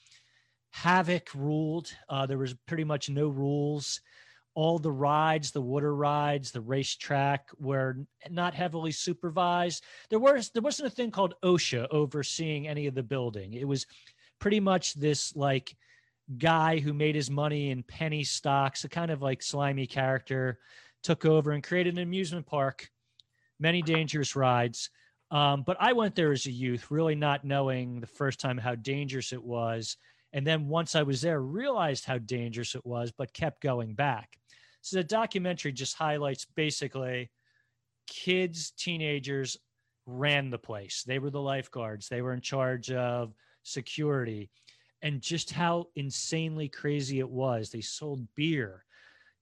havoc ruled. Uh, there was pretty much no rules. all the rides, the water rides, the racetrack were not heavily supervised. There was there wasn't a thing called OSHA overseeing any of the building. It was pretty much this like guy who made his money in penny stocks, a kind of like slimy character, took over and created an amusement park, many dangerous rides. Um, but I went there as a youth, really not knowing the first time how dangerous it was. And then once I was there, realized how dangerous it was, but kept going back. So the documentary just highlights basically kids, teenagers ran the place. They were the lifeguards, they were in charge of security, and just how insanely crazy it was. They sold beer.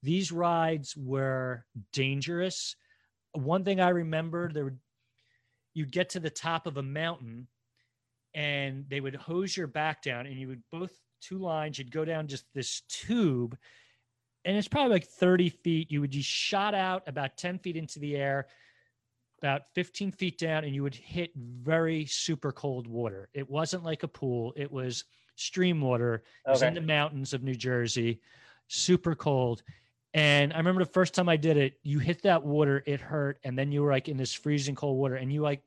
These rides were dangerous. One thing I remember, there you'd get to the top of a mountain and they would hose your back down and you would both two lines you'd go down just this tube and it's probably like 30 feet you would be shot out about 10 feet into the air about 15 feet down and you would hit very super cold water it wasn't like a pool it was stream water it was in the mountains of new jersey super cold and I remember the first time I did it, you hit that water, it hurt, and then you were like in this freezing cold water, and you like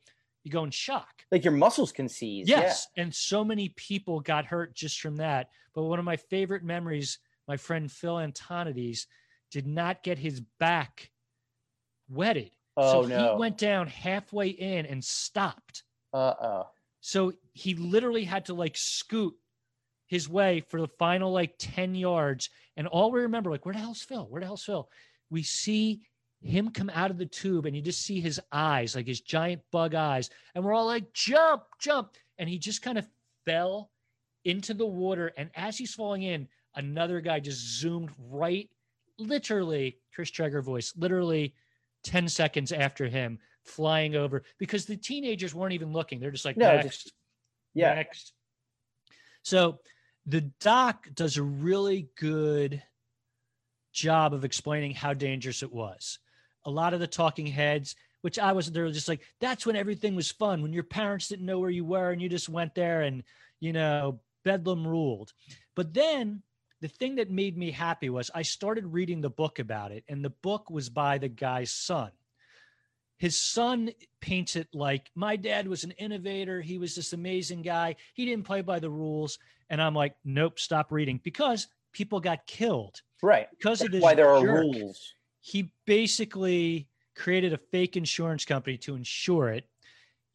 you go in shock. Like your muscles can seize. Yes. Yeah. And so many people got hurt just from that. But one of my favorite memories, my friend Phil Antonides did not get his back wetted. Oh, so no. he went down halfway in and stopped. Uh oh. So he literally had to like scoot his way for the final like 10 yards. And all we remember, like, where the hell's Phil? Where the hell's Phil? We see him come out of the tube and you just see his eyes, like his giant bug eyes. And we're all like, jump, jump. And he just kind of fell into the water. And as he's falling in, another guy just zoomed right, literally, Chris Traeger voice, literally 10 seconds after him flying over because the teenagers weren't even looking. They're just like, no, next, just, yeah. next. So the doc does a really good job of explaining how dangerous it was. A lot of the talking heads, which I wasn't there, just like that's when everything was fun, when your parents didn't know where you were and you just went there and you know bedlam ruled. But then the thing that made me happy was I started reading the book about it, and the book was by the guy's son. His son paints it like my dad was an innovator. He was this amazing guy. He didn't play by the rules. And I'm like, nope, stop reading because people got killed. Right. Because That's of this why there are rules. He basically created a fake insurance company to insure it.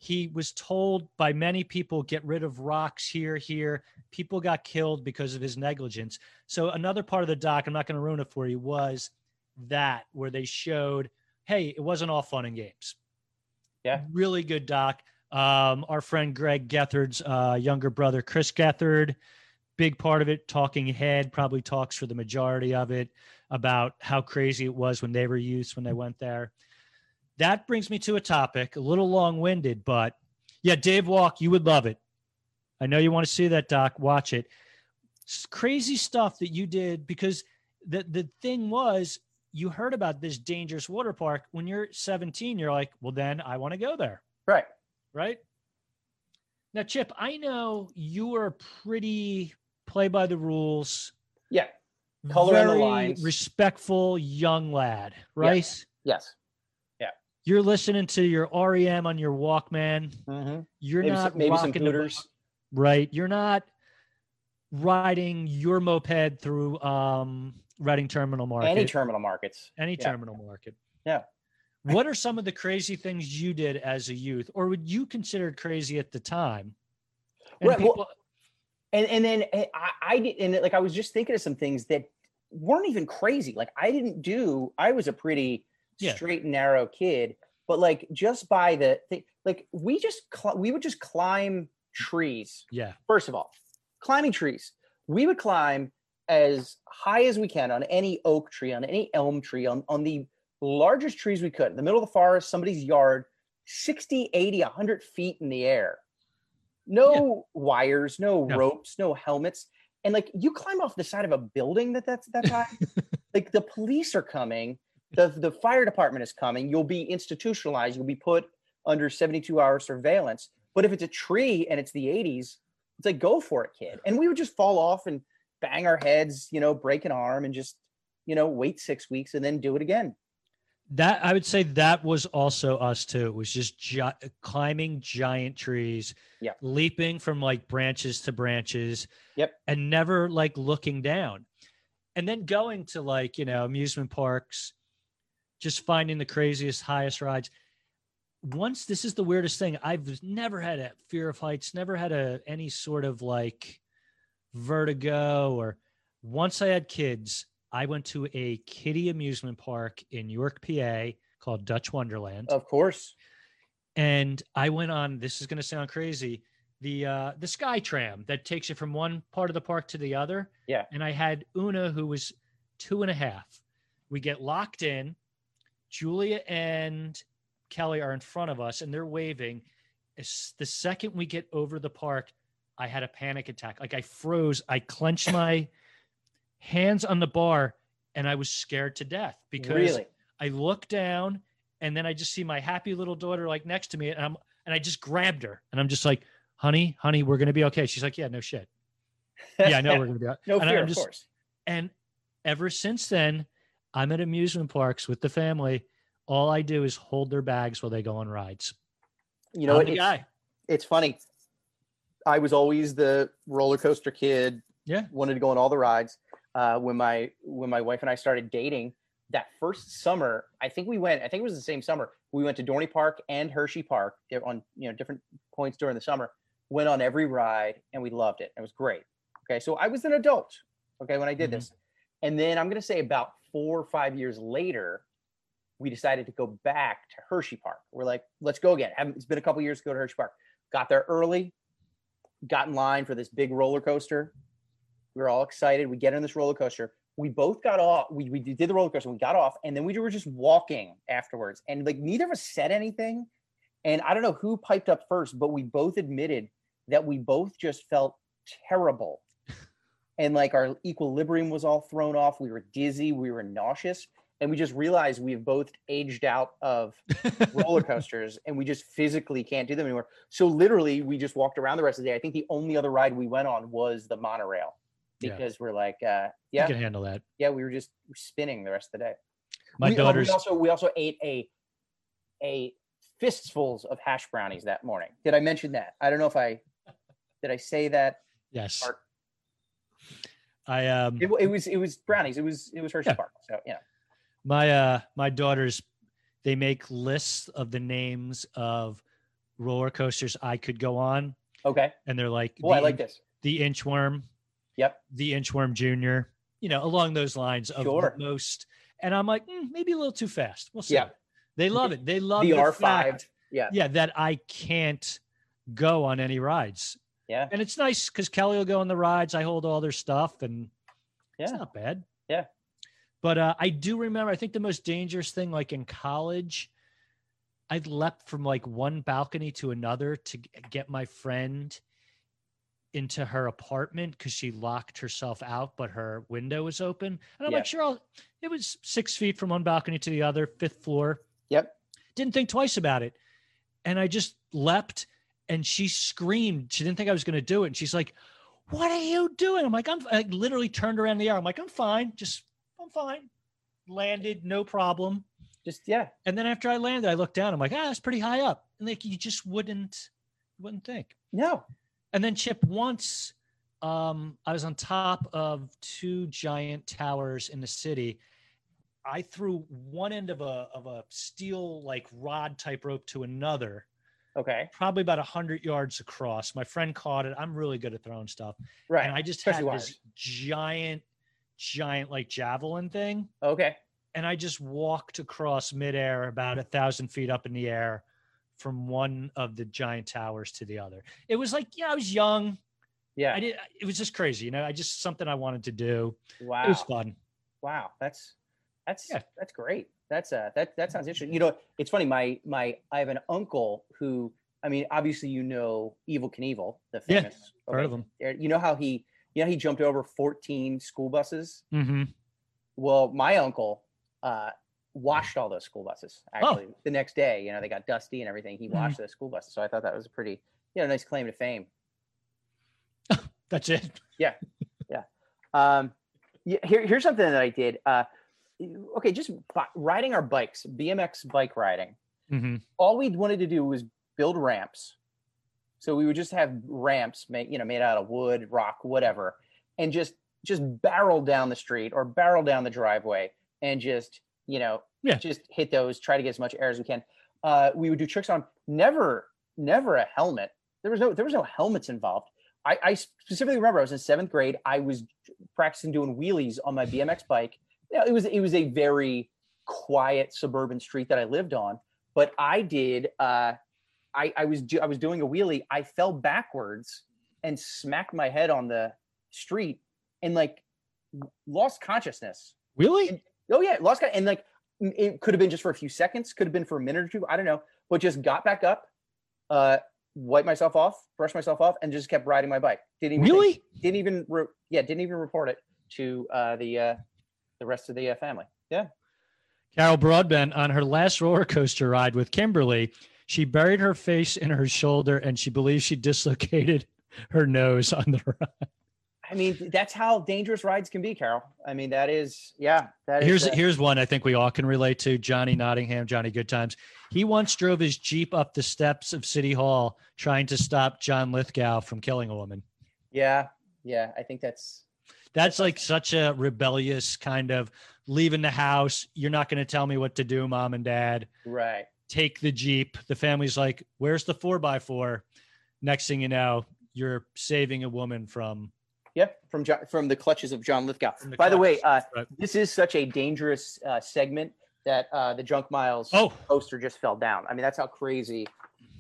He was told by many people, get rid of rocks here, here. People got killed because of his negligence. So another part of the doc, I'm not going to ruin it for you, was that where they showed, hey, it wasn't all fun and games. Yeah. Really good doc. Um, our friend Greg Gethard's uh, younger brother, Chris Gethard, big part of it. Talking Head probably talks for the majority of it about how crazy it was when they were youths when they went there. That brings me to a topic, a little long winded, but yeah, Dave Walk, you would love it. I know you want to see that, Doc. Watch it. It's crazy stuff that you did because the, the thing was, you heard about this dangerous water park when you're 17. You're like, well, then I want to go there. Right right? Now, Chip, I know you are pretty play by the rules. Yeah. Color in the lines. Respectful young lad, right? Yes. yes. You're listening to your REM on your Walkman. Mm-hmm. You're maybe not some, maybe some right. You're not riding your moped through um Reading Terminal Market. Any terminal markets. Any yeah. terminal market. Yeah what are some of the crazy things you did as a youth or would you consider crazy at the time and right, people- well, and, and then eh, I, I did and like i was just thinking of some things that weren't even crazy like i didn't do i was a pretty yeah. straight and narrow kid but like just by the thing like we just cl- we would just climb trees yeah first of all climbing trees we would climb as high as we can on any oak tree on any elm tree on, on the largest trees we could in the middle of the forest, somebody's yard, 60, 80, 100 feet in the air. No yeah. wires, no, no, ropes, no helmets. And like you climb off the side of a building that that's that high. like the police are coming, the, the fire department is coming. You'll be institutionalized. You'll be put under 72 hour surveillance. But if it's a tree and it's the 80s, it's like, go for it, kid. And we would just fall off and bang our heads, you know, break an arm and just you know, wait six weeks and then do it again. That I would say that was also us too. It was just gi- climbing giant trees, leaping from like branches to branches, Yep. and never like looking down. And then going to like you know amusement parks, just finding the craziest, highest rides. Once this is the weirdest thing. I've never had a fear of heights, never had a any sort of like vertigo or. Once I had kids, I went to a kiddie amusement park in York, PA called Dutch Wonderland. Of course. And I went on, this is going to sound crazy, the uh the sky tram that takes you from one part of the park to the other. Yeah. And I had Una who was two and a half. We get locked in. Julia and Kelly are in front of us and they're waving. As the second we get over the park, I had a panic attack. Like I froze. I clenched my hands on the bar and I was scared to death because really? I look down and then I just see my happy little daughter like next to me and I'm and I just grabbed her and I'm just like, honey, honey, we're gonna be okay. She's like, yeah, no shit. Yeah, I know we're gonna be. okay." no and fear, I'm of course. And ever since then, I'm at amusement parks with the family. All I do is hold their bags while they go on rides. You know? It's, guy. it's funny. I was always the roller coaster kid. Yeah. Wanted to go on all the rides. Uh, when my when my wife and I started dating, that first summer, I think we went. I think it was the same summer. We went to Dorney Park and Hershey Park on you know different points during the summer. Went on every ride and we loved it. It was great. Okay, so I was an adult. Okay, when I did Mhm. this, and then I'm going to say about four or five years later, we decided to go back to Hershey Park. We're like, let's go again. It's been a couple years to go to Hershey Park. Got there early, got in line for this big roller coaster. We were all excited. We get on this roller coaster. We both got off. We, we did the roller coaster. We got off, and then we were just walking afterwards. And like neither of us said anything. And I don't know who piped up first, but we both admitted that we both just felt terrible. And like our equilibrium was all thrown off. We were dizzy. We were nauseous. And we just realized we've both aged out of roller coasters and we just physically can't do them anymore. So literally we just walked around the rest of the day. I think the only other ride we went on was the monorail Yeah. because we're like, uh, You yeah, can handle that. yeah, we were just spinning the rest of the day. My we, oh, daughter's we also we also ate a a fistfuls of hash brownies that morning. Did I mention that? I don't know if I did I say that. yes. Art. I um It, it was it was brownies. It was it was Hershey Yeah. Park. So yeah. my uh my daughters they make lists of the names of roller coasters I could go on Okay. and they're like Oh, I like this. the inchworm Yep. the inchworm junior you know along those lines of the Sure. most and i'm like "Mm, maybe a little too fast we'll see Yeah. they love it they love The the, R fact, five. Yeah. yeah that i can't go on any rides Yeah. and it's nice because kelly will go on the rides i hold all their stuff and it's Yeah. not bad Yeah. but uh, i do remember i think the most dangerous thing like in college i leapt from like one balcony to another to get my friend into her apartment because she locked herself out, but her window was open. And I'm Yeah. like, sure, I'll, it was six feet from one balcony to the other, fifth floor. Yep. Didn't think twice about it. And I just leapt and she screamed. She didn't think I was going to do it. And she's like, what are you doing? I'm like, I'm I literally turned around in the air. I'm like, I'm fine. Just, I'm fine. Landed, no problem. Just yeah. And then after I landed, I looked down. I'm like, ah, that's pretty high up. And like, you just wouldn't, wouldn't think. No. And then Chip, once um, I was on top of two giant towers in the city. I threw one end of a of a steel like rod type rope to another, Okay. probably about a hundred yards across. My friend caught it. I'm really good at throwing stuff, Right. and I just Especially had this giant, giant like javelin thing, Okay. and I just walked across midair about a thousand feet up in the air from one of the giant towers to the other. It was like, yeah, I was young. Yeah. I did. It was just crazy, you know. I just something I wanted to do. Wow. It was fun. Wow. That's that's Yeah. that's great. That's uh that that sounds interesting. You know, it's funny. My my I have an uncle who I mean, obviously you know Evel Knievel, the Yeah, famous. Heard of okay, them? You know how he you know he jumped over 14 school buses? Mm-hmm. Well, my uncle uh washed all those school buses Oh. actually the next day. You know, they got dusty and everything. He washed those school buses. So I thought that was a pretty, you know, nice claim to fame. That's it. Um, Yeah, here, here's something that I did. Uh, okay, just riding our bikes, BMX bike riding. hmm All we wanted to do was build ramps. So we would just have ramps made, you know, made out of wood, rock, whatever, and just just barrel down the street or barrel down the driveway and just, you know, Yeah. just hit those, try to get as much air as we can. Uh, we would do tricks on never, never a helmet. There was no, there was no helmets involved. I, I specifically remember I was in seventh grade. I was practicing doing wheelies on my BMX bike. It was it was a very quiet suburban street that I lived on. But I did. Uh, I I was do, I was doing a wheelie. I fell backwards and smacked my head on the street and like lost consciousness. Really? Oh yeah, lost and like it could have been just for a few seconds, could have been for a minute or two. I don't know, but just got back up, uh, wiped myself off, brushed myself off, and just kept riding my bike. Didn't even think- Really? didn't even re- yeah didn't even report it to uh, the uh, the rest of the uh, family. Yeah. Carol Broadbent on her last roller coaster ride with Kimberly, she buried her face in her shoulder and she believes she dislocated her nose on the ride. I mean, that's how dangerous rides can be, Carol. I mean, that is, yeah. That is, Here's uh, here's one I think we all can relate to. Johnny Nottingham, Johnny Good Times. He once drove his Jeep up the steps of City Hall trying to stop John Lithgow from killing a woman. yeah, yeah. I think that's That's like such a rebellious kind of leaving the house. You're not going to tell me what to do, mom and dad. right. Take the Jeep. The family's like, where's the four by four? Next thing you know, you're saving a woman from. Yeah, from John, from the clutches of John Lithgow. The By the way, uh, right. this is such a dangerous uh, segment that uh, the Junk Miles Oh, poster just fell down. I mean, that's how crazy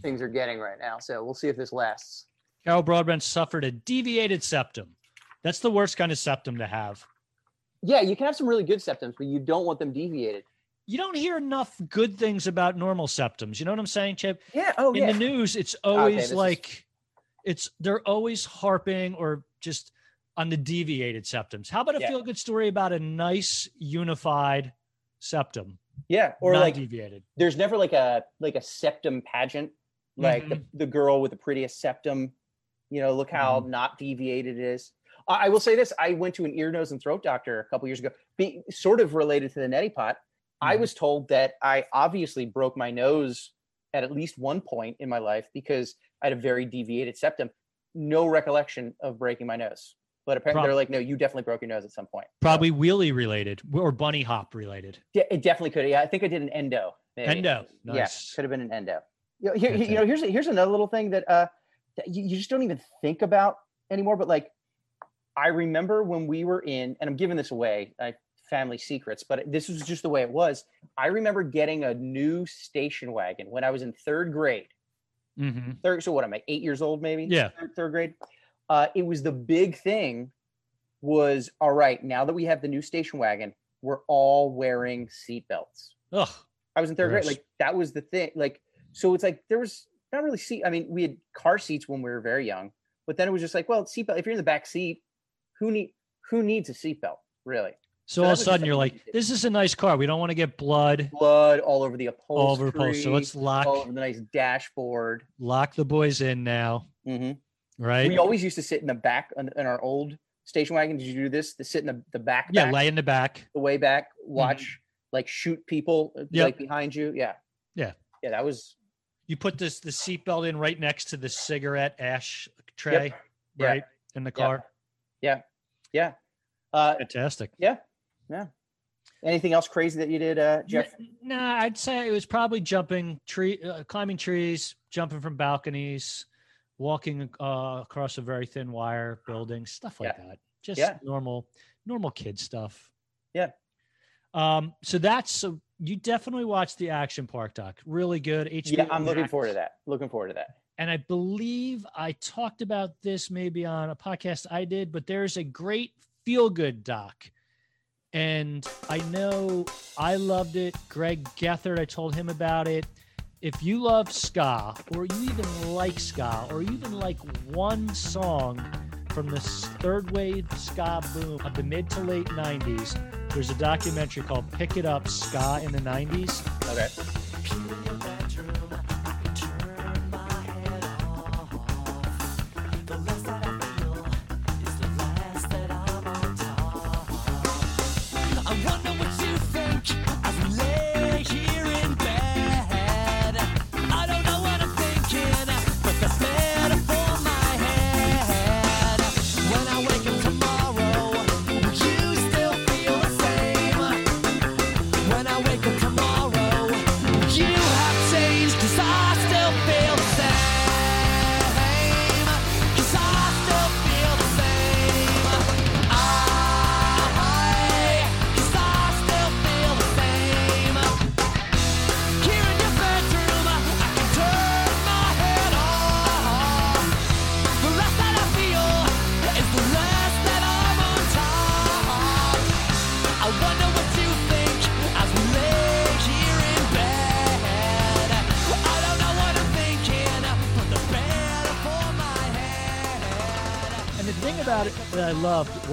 things are getting right now. So we'll see if this lasts. Carol Broadbent suffered a deviated septum. That's the worst kind of septum to have. Yeah, you can have some really good septums, but you don't want them deviated. You don't hear enough good things about normal septums. You know what I'm saying, Chip? Yeah. Oh, In yeah. the news, it's always is- like it's they're always harping or just on the deviated septums. How about a Yeah. feel good story about a nice unified septum, yeah. Or not like, deviated? there's never like a like a septum pageant, like Mm-hmm. the girl with the prettiest septum. You know, look how not deviated it is. I I will say this: I went to an ear, nose, and throat doctor a couple years ago, be, sort of related to the neti pot. I Mhm. was told that I obviously broke my nose at at least one point in my life because I had a very deviated septum. No recollection of breaking my nose, but apparently Prob- they're like, "No, you definitely broke your nose at some point." So, Probably wheelie related or bunny hop related. de- it definitely could. Yeah, I think I did an endo. maybe. Endo. Yeah, Nice. could have been an endo. You know, here, you know, here's here's another little thing that uh that you, you just don't even think about anymore. But like, I remember when we were in, and I'm giving this away, uh, family secrets, but this was just the way it was. I remember getting a new station wagon when I was in third grade. hmm Third, so what am I? Eight years old, maybe? Yeah. Third, third grade. Uh, it was the big thing. Was all right. Now that we have the new station wagon, we're all wearing seatbelts. Ugh. I was in third grade. Like that was the thing. Like so, it's like there was not really seat. I mean, we had car seats when we were very young, but then it was just like, well, seatbelt. If you're in the back seat, who need who needs a seatbelt really? So, So all of a sudden you're like, this is a nice car. We don't want to get blood Blood all over the upholstery. all over the post. So let's lock all over the nice dashboard. lock the boys in now, hmm right? We always used to sit in the back in, in our old station wagon. Did you do this? To sit in the, the back, yeah, back, lay in the back. the way back, watch like shoot people uh, Yep. like behind you. Yeah, Yeah. yeah. That was You put this the seatbelt in right next to the cigarette ash tray, Yeah. right in the car. yeah. Uh, Fantastic. Yeah. Yeah. Anything else crazy that you did, uh, Jeff? N- Nah, I'd say it was probably jumping tree, uh, climbing trees, jumping from balconies, walking uh, across a very thin wire building, stuff like that. Just Yeah. normal, normal kid stuff. Yeah. Um. So that's so you definitely watch the Action Park doc. Really good. HBO Yeah, I'm looking forward to that. Looking forward to that. And I believe I talked about this maybe on a podcast I did, but there's a great feel good doc. And I know I loved it. Greg Gethard, I told him about it. If you love ska, or you even like ska, or you even like one song from the third wave ska boom of the mid to late 90s, there's a documentary called Pick It Up Ska in the 90s. Okay.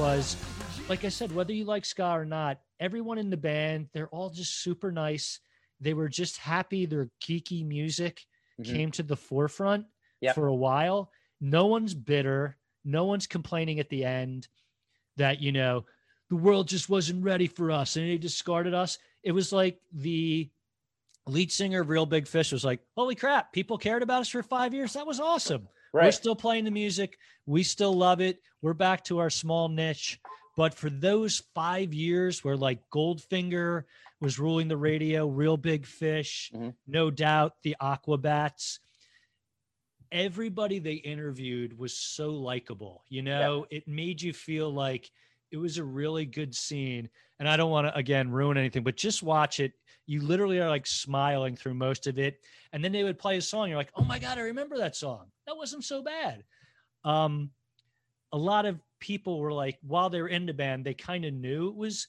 Was, like I said, whether you like ska or not, everyone in the band, they're all just super nice. They were just happy their geeky music Mhm. came to the forefront Yep. for a while. No one's bitter. No one's complaining at the end that, you know, the world just wasn't ready for us and they discarded us. It was like the lead singer of Real Big Fish was like, holy crap, people cared about us for five years. That was awesome. We're still playing the music. We still love it. We're back to our small niche. But for those five years where like Goldfinger was ruling the radio, Real Big Fish, Mhm. no doubt the Aquabats, everybody they interviewed was so likable. You know, it made you feel like it was a really good scene. And I don't want to, again, ruin anything, but just watch it. You literally are like smiling through most of it. And then they would play a song. You're like, oh my God, I remember that song. That wasn't so bad. Um, a lot of people were like, while they were in the band, they kind of knew it was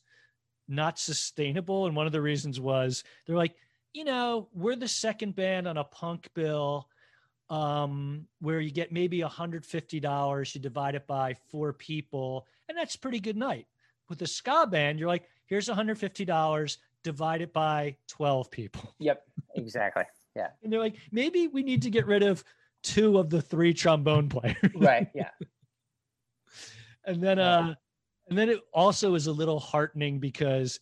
not sustainable. And one of the reasons was they're like, you know, we're the second band on a punk bill um, where you get maybe $150, you divide it by four people, and that's pretty good night. With a ska band, you're like, here's $150, divide it by 12 people. Yep. Exactly. Yeah. and they're like, maybe we need to get rid of two of the three trombone players. Right. Yeah. and then uh and then it also is a little heartening because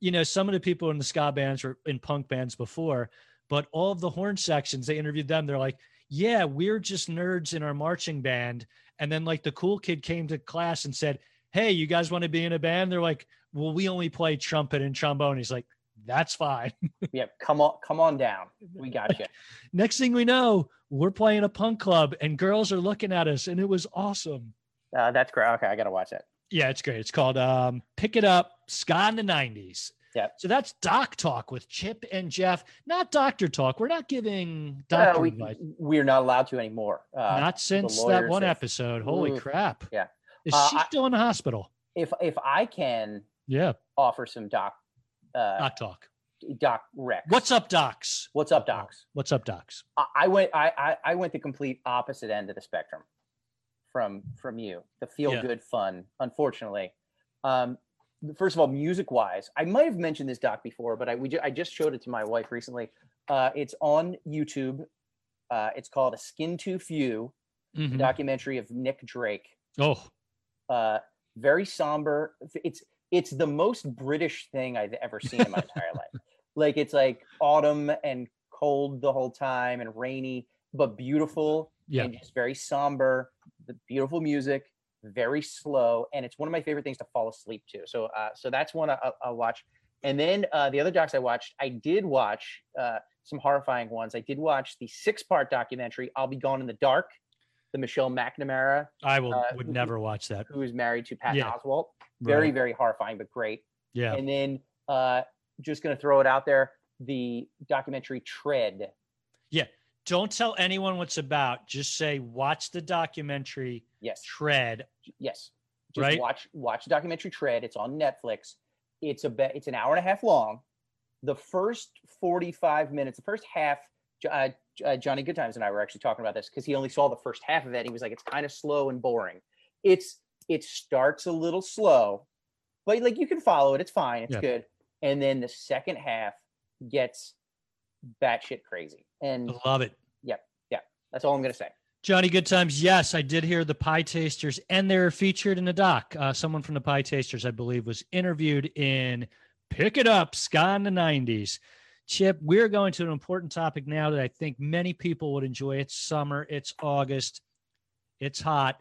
you know some of the people in the ska bands were in punk bands before but all of the horn sections they interviewed them they're like yeah we're just nerds in our marching band and then like the cool kid came to class and said hey you guys want to be in a band they're like well we only play trumpet and trombone he's like that's fine Yep. Come on. Come on down. We got you. next thing we know we're playing a punk club and girls are looking at us and it was awesome Uh, that's great. Okay, I gotta watch it. Yeah, it's great. It's called um, Pick It Up, Ska in the 90s. Yeah. So that's Doc Talk with Chip and Jeff, not Doctor Talk. We're not giving doctor we, advice. we're not allowed to anymore. Uh, not since that one have- episode. Holy crap. yeah. Is Uh, she I- still in the hospital? if if I can Yeah. offer some doc, uh, Doc Talk. Doc Rex. What's up, Docs? what's up, docs? What's up, Docs? I, went I, I I went the complete opposite end of the spectrum from from you. The feel Yeah. good fun, unfortunately. Um, first of all, music wise, I might have mentioned this doc before, but I we ju- I just showed it to my wife recently. Uh, it's on YouTube. Uh, it's called A Skin Too Few, Mhm. documentary of Nick Drake. Oh, Uh, very somber. It's it's the most British thing I've ever seen in my entire life. Like it's like autumn and cold the whole time and rainy, but beautiful yeah. and just very somber. The beautiful music, very slow, and it's one of my favorite things to fall asleep to. So, uh, so that's one I, I'll, I'll watch. And then uh, the other docs I watched, I did watch uh, some horrifying ones. I did watch the six-part documentary "I'll Be Gone in the Dark," the Michelle McNamara, I will uh, would who- never watch that. who is married to Pat Yeah. Oswalt. Very, Right. very horrifying, but great. Yeah. And then uh, just going to throw it out there: the documentary "Tread." Yeah. Don't tell anyone what's about. Just say, watch the documentary Yes, Tread. yes. Just Right. watch watch the documentary Tread. It's on Netflix. It's a it's an hour and a half long. The first forty five minutes, the first half, uh, uh, Johnny Goodtimes and I were actually talking about this because he only saw the first half of it. He was like, it's kind of slow and boring. It's it starts a little slow, but like you can follow it. It's fine. It's Yeah. good. And then the second half gets batshit crazy, and I love it. Yep, yeah, yeah. That's all I'm gonna say. Johnny Good Times. Yes, I did hear the Pietasters, and they're featured in the doc. Uh, someone from the Pietasters, I believe, was interviewed in Pick It Up, Ska in the 90s. Chip, we're going to an important topic now that I think many people would enjoy. It's summer, it's August, it's hot.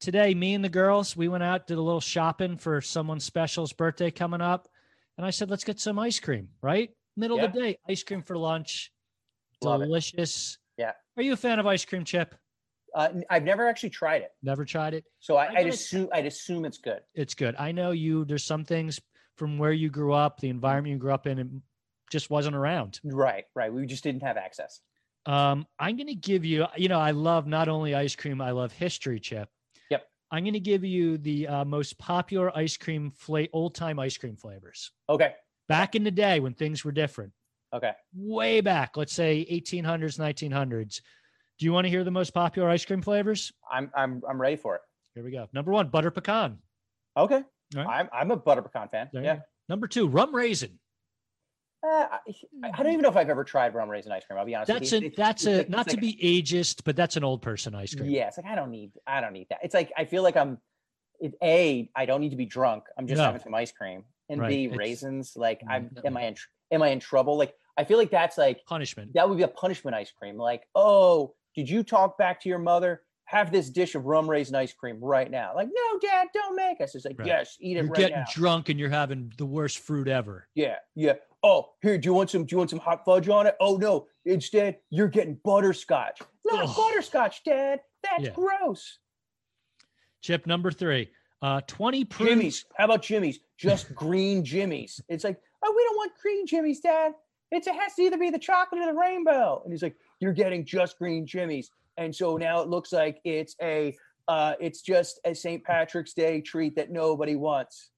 Today, me and the girls, we went out, did a little shopping for someone special's birthday coming up. And I said, let's get some ice cream, right? Middle of the day, ice cream for lunch. Love it. Delicious. Yeah. Are you a fan of ice cream, Chip? Uh, I've never actually tried it, Never tried it. so I I'd assume I'd assume it's good. It's good. I know you. There's some things from where you grew up, the environment you grew up in, it just wasn't around. Right, right. We just didn't have access. Um, I'm going to give you. You know, I love not only ice cream, I love history, Chip. I'm going to give you the uh, most popular ice cream fla- old time ice cream flavors Okay, back in the day when things were different. okay. Way back, let's say 1800s, 1900s. Do you want to hear the most popular ice cream flavors? I'm I'm I'm ready for it. Here we go. Number one, butter pecan. Okay. Right. I'm I'm a butter pecan fan. There yeah. Number two, rum raisin. Uh, I, I don't hmm. even know if I've ever tried rum raisin ice cream. I'll be honest. That's with a you. It's- that's it's a like- not it's to be ageist, but that's an old person ice cream. Yeah, it's like I don't need I don't need that. It's like I feel like I'm it, a I don't need to be drunk. I'm just No. having some ice cream. And Right, B raisins. Like I'm No. am mm. I in am I in trouble? Like I feel like that's like Punishment. that would be a punishment ice cream. Like oh, did you talk back to your mother? Have this dish of rum raisin ice cream right now. Like no, Dad, don't make us. It's like Right. yes, eat it You're right getting now. drunk and you're having the worst fruit ever. Yeah, yeah. Oh, here, do you want some? Do you want some hot fudge on it? Oh no, instead you're getting butterscotch. Not Ugh. butterscotch, Dad. That's Yeah. gross. Chip number three, uh, 20 prunes. Jimmy's. How about Jimmy's? Just green Jimmy's. It's like, oh, we don't want green Jimmy's, Dad. It's, it has to either be the chocolate or the rainbow. And he's like, you're getting just green Jimmy's. And so now it looks like it's a, uh, it's just a St. Patrick's Day treat that nobody wants.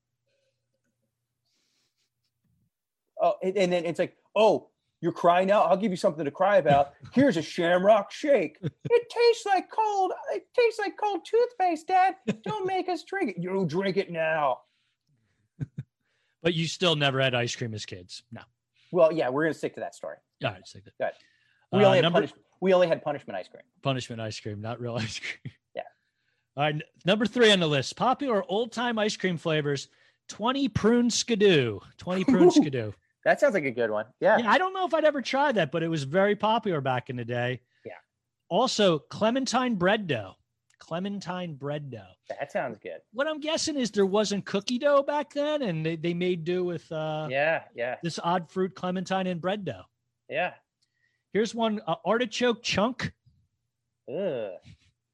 Oh, and, and then it's like, oh, you're crying out. I'll give you something to cry about. Here's a Shamrock Shake. It tastes like cold. It tastes like cold toothpaste, Dad. Don't make us drink it. You drink it now. But you still never had ice cream as kids. No. Well, yeah, we're gonna stick to that story. All right, stick to it. We Uh, only had number punish- we only had punishment ice cream. punishment ice cream, not real ice cream. Yeah. All right, number three on the list: popular old-time ice cream flavors. 20 prune skidoo. 20 prune skidoo. That sounds like a good one. Yeah. Yeah, I don't know if I'd ever tried that, but it was very popular back in the day. Yeah. Also, clementine bread dough. Clementine bread dough. That sounds good. What I'm guessing is there wasn't cookie dough back then, and they, they made do with uh, Yeah, yeah, this odd fruit clementine and bread dough. yeah. Here's one uh, artichoke chunk. Ugh.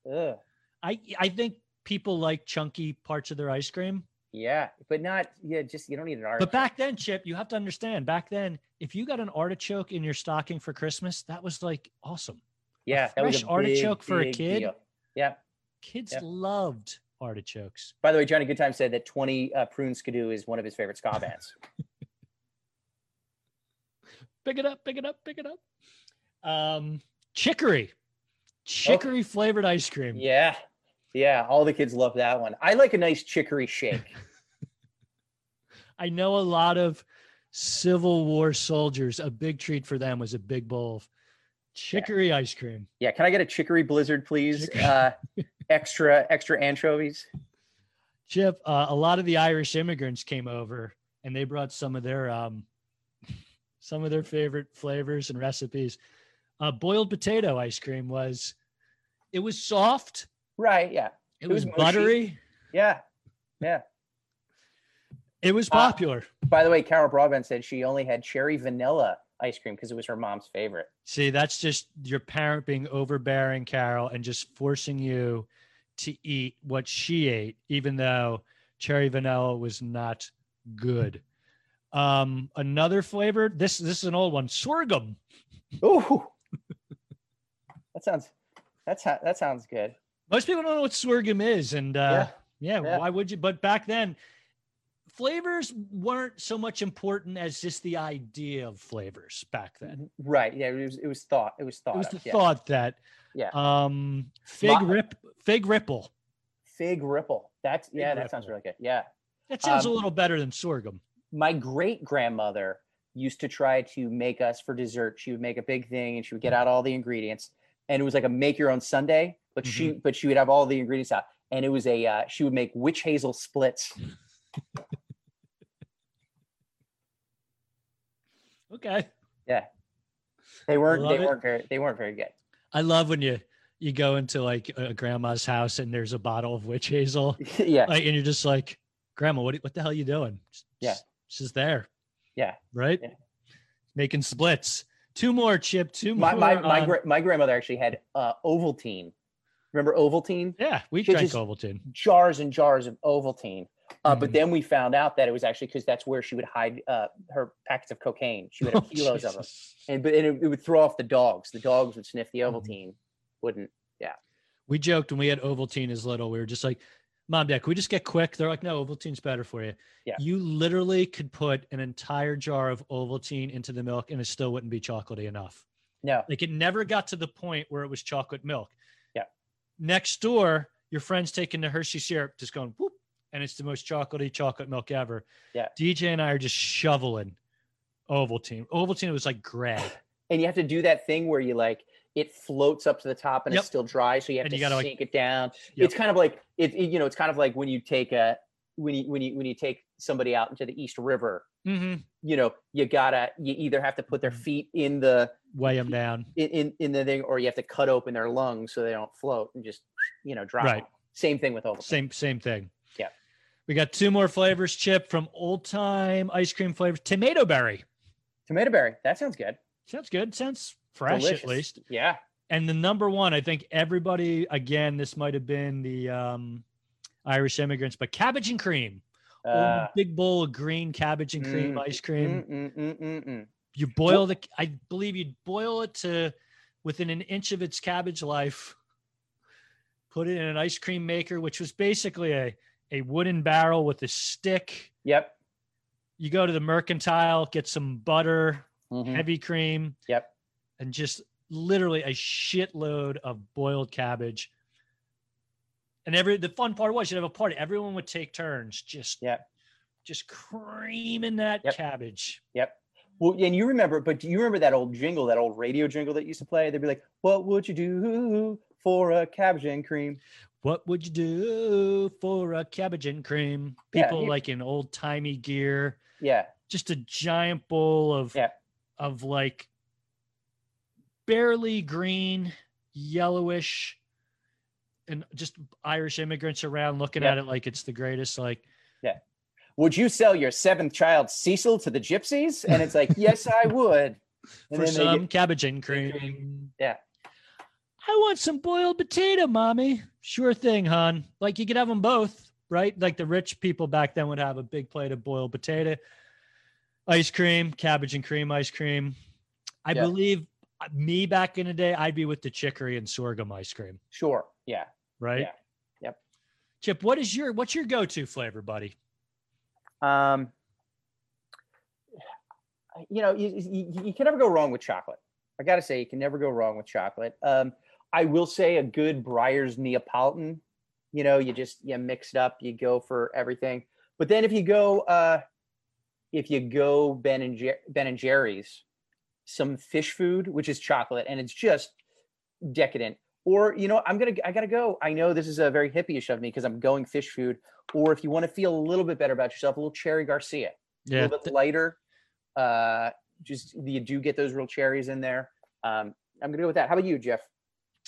Ugh. I I think people like chunky parts of their ice cream. Yeah, but not yeah. Just you don't need an art. But back then, Chip, you have to understand. Back then, if you got an artichoke in your stocking for Christmas, that was like awesome. yeah, that was fresh a artichoke big, for a kid? deal. Yeah. Kids Yep. loved artichokes. By the way, Johnny Goodtime said that Twenty uh, Prune Skidoo is one of his favorite ska bands. Pick it up, pick it up, pick it up. Um, chicory, chicory flavored ice cream. yeah, yeah. All the kids love that one. I like a nice chicory shake. I know a lot of Civil War soldiers. A big treat for them was a big bowl of chicory ice cream. Yeah, can I get a chicory blizzard, please? Uh, extra, extra anchovies. Chip, uh, a lot of the Irish immigrants came over and they brought some of their um, some of their favorite flavors and recipes. Uh, boiled potato ice cream was it was soft, Right. Yeah. it, It was, was buttery, Yeah. Yeah. it was Uh, popular. By the way, Carol Broadbent said she only had cherry vanilla ice cream because it was her mom's favorite. See, that's just your parent being overbearing, Carol, and just forcing you to eat what she ate, even though cherry vanilla was not good. Um, another flavor. This this is an old one. Sorghum. Ooh. that sounds that's that sounds good. Most people don't know what sorghum is, and uh, yeah, Yeah. why would you? But back then, flavors weren't so much important as just the idea of flavors back then. Right. Yeah, it was it was thought. It was thought. It was the of, yeah. thought that Yeah. um, fig My- rip, fig ripple. Fig ripple. That's Fig yeah, that sounds really good. Yeah. That sounds a Um, little better than sorghum. My great grandmother used to try to make us for dessert. She would make a big thing and she would get out all the ingredients. And it was like a make your own Sunday, but she Mm-hmm. but she would have all the ingredients out. And it was a uh, she would make witch hazel splits. Okay. Yeah, they weren't they it. weren't very they weren't very good. I love when you you go into like a grandma's house and there's a bottle of witch hazel, yeah. like, and you're just like, Grandma, what what the hell are you doing? Yeah. she's there. Yeah. Right. Yeah. Making splits. Two more, Chip. Two my more. my my, on- gra- my grandmother actually had uh, Ovaltine. Remember Ovaltine? yeah, we Which drank Ovaltine. Jars and jars of Ovaltine. Uh, But Mhm. then we found out that it was actually because that's where she would hide uh, her packets of cocaine. She would have Oh, kilos of them, and but and it, it would throw off the dogs. The dogs would sniff the Mhm. Ovaltine, wouldn't. Yeah. We joked when we had Ovaltine as little. We were just like, Mom, Dad, can we just get quick? They're like, No, Ovaltine's better for you. Yeah. You literally could put an entire jar of Ovaltine into the milk and it still wouldn't be chocolatey enough. No. Like it never got to the point where it was chocolate milk. Next door, your friend's taking the Hershey syrup, just going whoop, and it's the most chocolatey chocolate milk ever. Yeah. DJ and I are just shoveling Ovaltine. Ovaltine was like gray. and you have to do that thing where you like it floats up to the top and Yep. it's still dry, so you have And to you gotta, like- sink it down. Yep. It's kind of like it, it- You know, it's kind of like when you take a when you when you when you take somebody out into the East River. hmm You know, you gotta you either have to put their Mhm. feet in the Weigh them down. in, in in the thing, or you have to cut open their lungs so they don't float and just you know drop. Right. them. Same thing with Ovaltine. Same same thing. Yeah. We got two more flavors, Chip, from old time ice cream flavors. Tomato berry. Tomato berry. That sounds good. Sounds good. Sounds fresh Delicious. at least. Yeah. And the number one, I think everybody again, this might have been the um Irish immigrants, but cabbage and cream. Uh, big bowl of green cabbage and cream Mm, ice cream. mm, mm, mm, mm, mm. You boil the I believe you'd boil it to within an inch of its cabbage life. Put it in an ice cream maker, which was basically a, a wooden barrel with a stick. Yep. You go to the mercantile, get some butter, Mhm. heavy cream, Yep. and just literally a shitload of boiled cabbage. And every the fun part was you'd have a party. Everyone would take turns just yeah, just creaming that Yep. cabbage. Yep. Well, and you remember, but do you remember that old jingle, that old radio jingle that used to play? They'd be like, "What would you do for a cabbage and cream?" What would you do for a cabbage and cream? People you- like in old timey gear, Yeah, just a giant bowl of Yeah. of like barely green, yellowish, and just Irish immigrants around looking Yeah. at it like it's the greatest. Like, yeah. would you sell your seventh child Cecil to the gypsies? And it's like, yes, I would. And for then some get- cabbage and cream. cream. Yeah. I want some boiled potato, mommy. Sure thing, hon. Like you could have them both, right? Like the rich people back then would have a big plate of boiled potato, ice cream, cabbage and cream ice cream. I Yeah. believe uh, me back in the day, I'd be with the chicory and sorghum ice cream, sure, yeah. right? Yeah. Yep. Chip, what is your what's your go-to flavor, buddy? Um, you know, you, you, you can never go wrong with chocolate. I got to say, you can never go wrong with chocolate. Um, I will say a good Breyers Neapolitan. You know, you just you mix it up, you go for everything. But then if you go, uh, if you go Ben and Jer- Ben and Jerry's, some fish food, which is chocolate, and it's just decadent. Or you know, I'm gonna I gotta go. I know this is a very hippie-ish of me because I'm going fish food. Or if you want to feel a little bit better about yourself, a little cherry Garcia, a little bit lighter. Uh, just you do get those real cherries in there. Um, I'm gonna go with that. How about you, Jeff?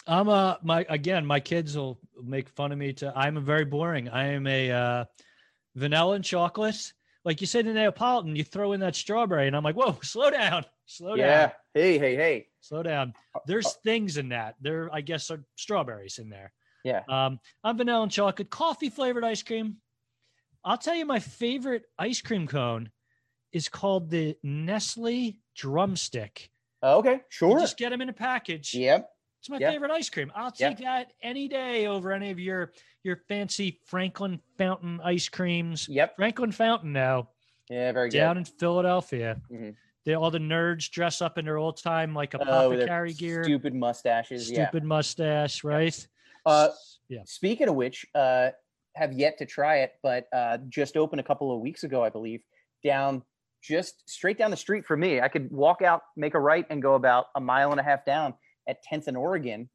I'm uh my again, my kids will make fun of me to I'm a very boring. I am a uh vanilla and chocolate. Like you said in Neapolitan, you throw in that strawberry, and I'm like, whoa, slow down, slow yeah. down, Hey, hey, hey. Slow down. There's things in that. There, I guess, are strawberries in there. Yeah. Um, I'm vanilla and chocolate, coffee flavored ice cream. I'll tell you, my favorite ice cream cone is called the Nestle Drumstick. Uh, okay, You sure. just get them in a package. Yep. It's my Yeah. favorite ice cream. I'll take that any day over any of your your fancy Franklin Fountain ice creams. Yep. Franklin Fountain now Yeah, very good. down in Philadelphia. Mhm. They all the nerds dress up in their old time like Oh, apothecary their gear, Stupid mustaches. Yeah. stupid mustache, right? Uh, yeah. Speaking of which, uh, have yet to try it, but uh, just opened a couple of weeks ago, I believe, down just straight down the street from me. I could walk out, make a right, and go about a mile and a half down at 10th and Oregon.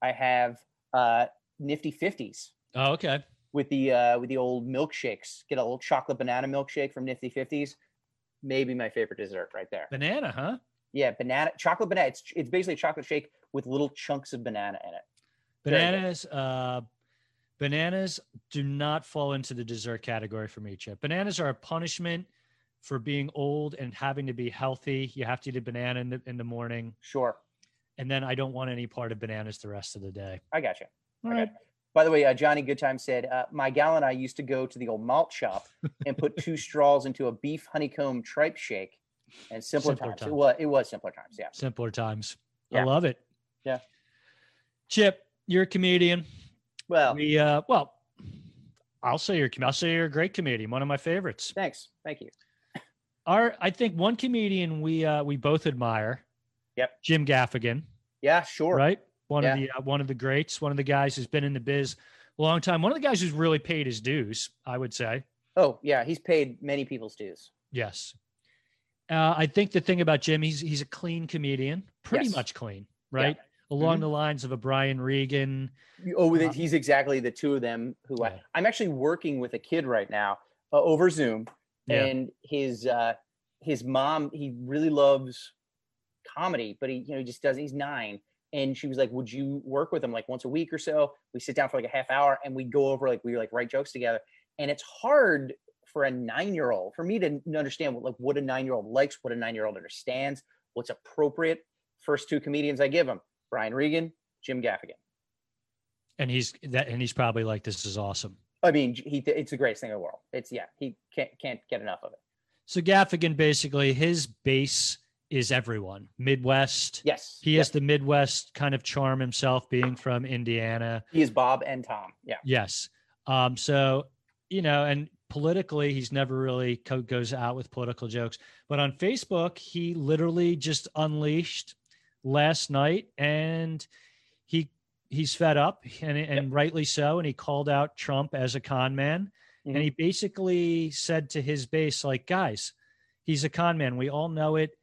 I have uh, Nifty 50s Oh, okay. with the uh, with the old milkshakes. Get a little chocolate banana milkshake from Nifty 50s. Maybe my favorite dessert right there. Banana, huh? Yeah, banana chocolate banana. It's it's basically a chocolate shake with little chunks of banana in it. Bananas, uh, bananas do not fall into the dessert category for me, Chip. Bananas are a punishment for being old and having to be healthy. You have to eat a banana in the, in the morning. Sure, and then I don't want any part of bananas the rest of the day. I got you. All right. got you. By the way, uh, Johnny Goodtime said, uh, my gal and I used to go to the old malt shop and put two straws into a beef honeycomb tripe shake. And simpler, Simpler times. It was it was simpler times. Yeah. Simpler times. I love it. Yeah. Chip, you're a comedian. Well, We uh well, I'll say you're I'll say you're a great comedian, one of my favorites. thanks. Thank you. Our I think one comedian we uh we both admire. Yep. Jim Gaffigan, Yeah, sure. right? One of the uh, one of the greats, one of the guys who's been in the biz a long time. One of the guys who's really paid his dues, I would say. Oh yeah, he's paid many people's dues. Yes. Uh, I think the thing about Jim, he's he's a clean comedian, pretty Yes. much clean, right? Mm-hmm. Along the lines of a Brian Regan. Oh, Uh, he's exactly the two of them who Yeah. I, I'm actually working with a kid right now uh, over Zoom, Yeah. and his uh, his mom he really loves comedy, but he you know he just does. He's nine, and she was like, "Would you work with him like once a week or so?" We sit down for like a half hour, and we go over like we like write jokes together, and it's hard for a nine year old for me to understand what like what a nine year old likes, what a nine year old understands, what's appropriate. First two comedians I give him: Brian Regan, Jim Gaffigan. and he's that and he's probably like this is awesome I mean, he it's the greatest thing in the world. It's yeah, he can't can't get enough of it. so gaffigan basically his base is everyone. Midwest Yes, he yes. has the midwest kind of charm himself being from indiana. He is Bob and Tom. Yeah, yes. Um so you know and politically he's never really co- goes out with political jokes but on facebook he literally just unleashed last night and he he's fed up and, and rightly so and he called out trump as a con man Mhm. and he basically said to his base like guys he's a con man. We all know it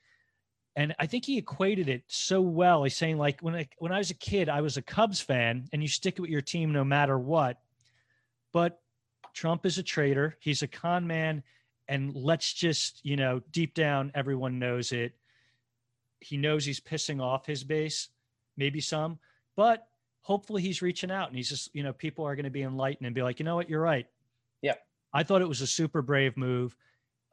and i think he equated it so well he's saying like when I, when I was a kid i was a cubs fan and you stick with your team no matter what but trump is a traitor he's a con man and let's just you know deep down everyone knows it. He knows he's pissing off his base maybe some but hopefully he's reaching out and he's just you know people are going to be enlightened and be like you know what? You're right. Yeah. i thought it was a super brave move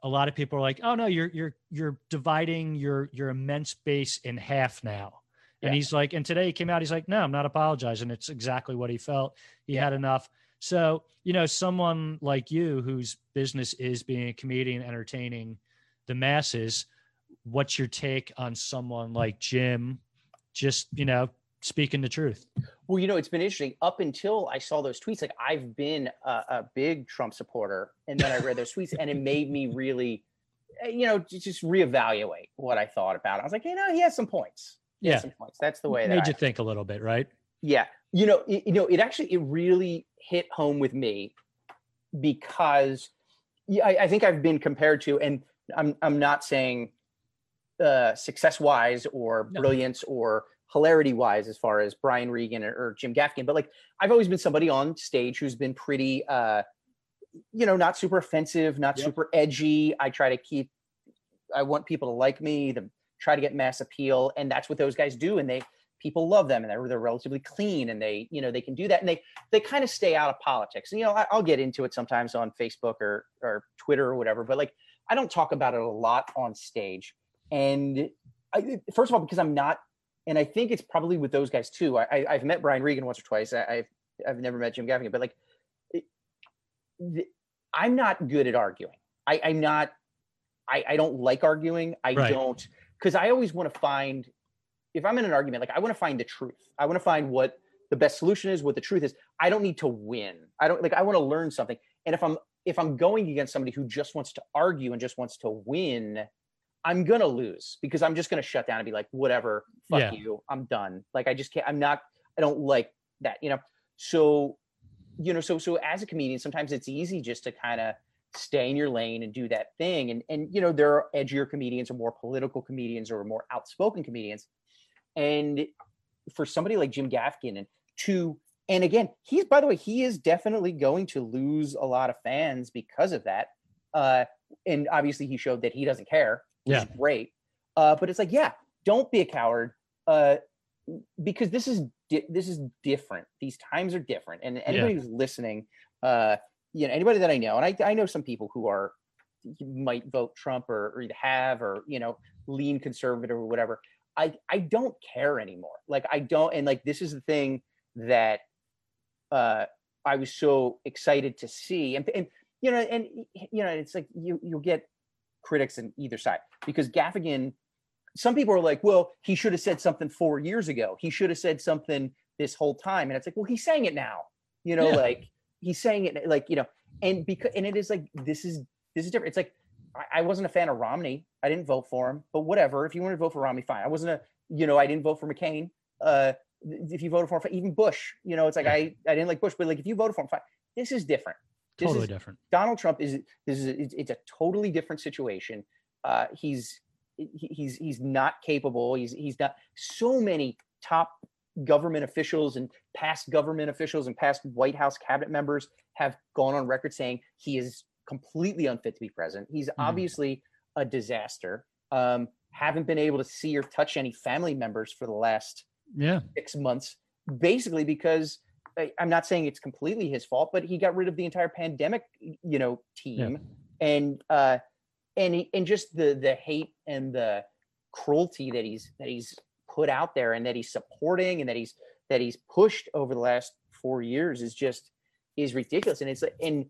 a lot of people are like oh no you're you're you're dividing your your immense base in half now. And Yeah. he's like and today he came out he's like no i'm not apologizing. It's exactly what he felt. He Yeah. had enough. So you know someone like you whose business is being a comedian entertaining the masses what's your take on someone like jim just you know speaking the truth Well, you know, it's been interesting. Up until I saw those tweets, like I've been a, a big Trump supporter, and then I read those tweets, and it made me really, eh, you know, just reevaluate what I thought about it. I was like, you know, he has some points. He Yeah. some points. That's the way that made I, you think a little bit right Yeah, you know, it, you know, it actually it really hit home with me because I, I think I've been compared to, and I'm I'm not saying uh, success wise or No. brilliance or hilarity wise as far as Brian Regan or, or Jim Gaffigan, but like I've always been somebody on stage who's been pretty, uh, you know, not super offensive, not Yep. super edgy. I try to keep, I want people to like me, to try to get mass appeal, and that's what those guys do, and they people love them and they're, they're relatively clean and they you know they can do that and they they kind of stay out of politics and you know I, i'll get into it sometimes on facebook or or twitter or whatever but like i don't talk about it a lot on stage and I, first of all because i'm not and i think it's probably with those guys too i, I i've met brian regan once or twice I, i've i've never met jim gaffigan but like it, the, i'm not good at arguing i i'm not i i don't like arguing i Right. don't because i always want to find if I'm in an argument, like I want to find the truth. I want to find what the best solution is, what the truth is. I don't need to win. I don't like I want to learn something. And if I'm if I'm going against somebody who just wants to argue and just wants to win, I'm gonna lose because I'm just gonna shut down and be like, whatever, fuck Yeah. you. I'm done. Like I just can't, I'm not, I don't like that, you know. So, you know, so so as a comedian, sometimes it's easy just to kind of stay in your lane and do that thing. And and you know, there are edgier comedians or more political comedians or more outspoken comedians. And for somebody like Jim Gaffigan and to and again, he's by the way, he is definitely going to lose a lot of fans because of that. Uh, and obviously, he showed that he doesn't care, which is great. Uh, but it's like, yeah, don't be a coward, uh, because this is di- this is different. These times are different, and anybody who's listening, uh, you know, anybody that I know, and I, I know some people who are might vote Trump or, or have or you know lean conservative or whatever. I I don't care anymore. Like I don't, and like this is the thing that uh, I was so excited to see, and and you know, and you know, it's like you you'll get critics on either side because Gaffigan. Some people are like, well, he should have said something four years ago. He should have said something this whole time, and it's like, well, he's saying it now. You know, Yeah. like he's saying it like you know, and because and it is like this is this is different. It's like I, I wasn't a fan of Romney. I didn't vote for him, but whatever. If you want to vote for Romney, fine. I wasn't a, you know, I didn't vote for McCain. Uh, if you voted for him, even Bush, you know, it's like Yeah. I I didn't like Bush, but like if you voted for him, fine. This is different. Totally is different. Donald Trump is this is it's, it's a totally different situation. Uh, he's he's he's not capable. He's he's not so many top government officials and past government officials and past White House cabinet members have gone on record saying he is completely unfit to be president. He's obviously a disaster. Um, haven't been able to see or touch any family members for the last Yeah. six months, basically because I'm not saying it's completely his fault, but he got rid of the entire pandemic, you know, team, and uh, and he, and just the the hate and the cruelty that he's that he's put out there and that he's supporting and that he's that he's pushed over the last four years is just is ridiculous, and it's like and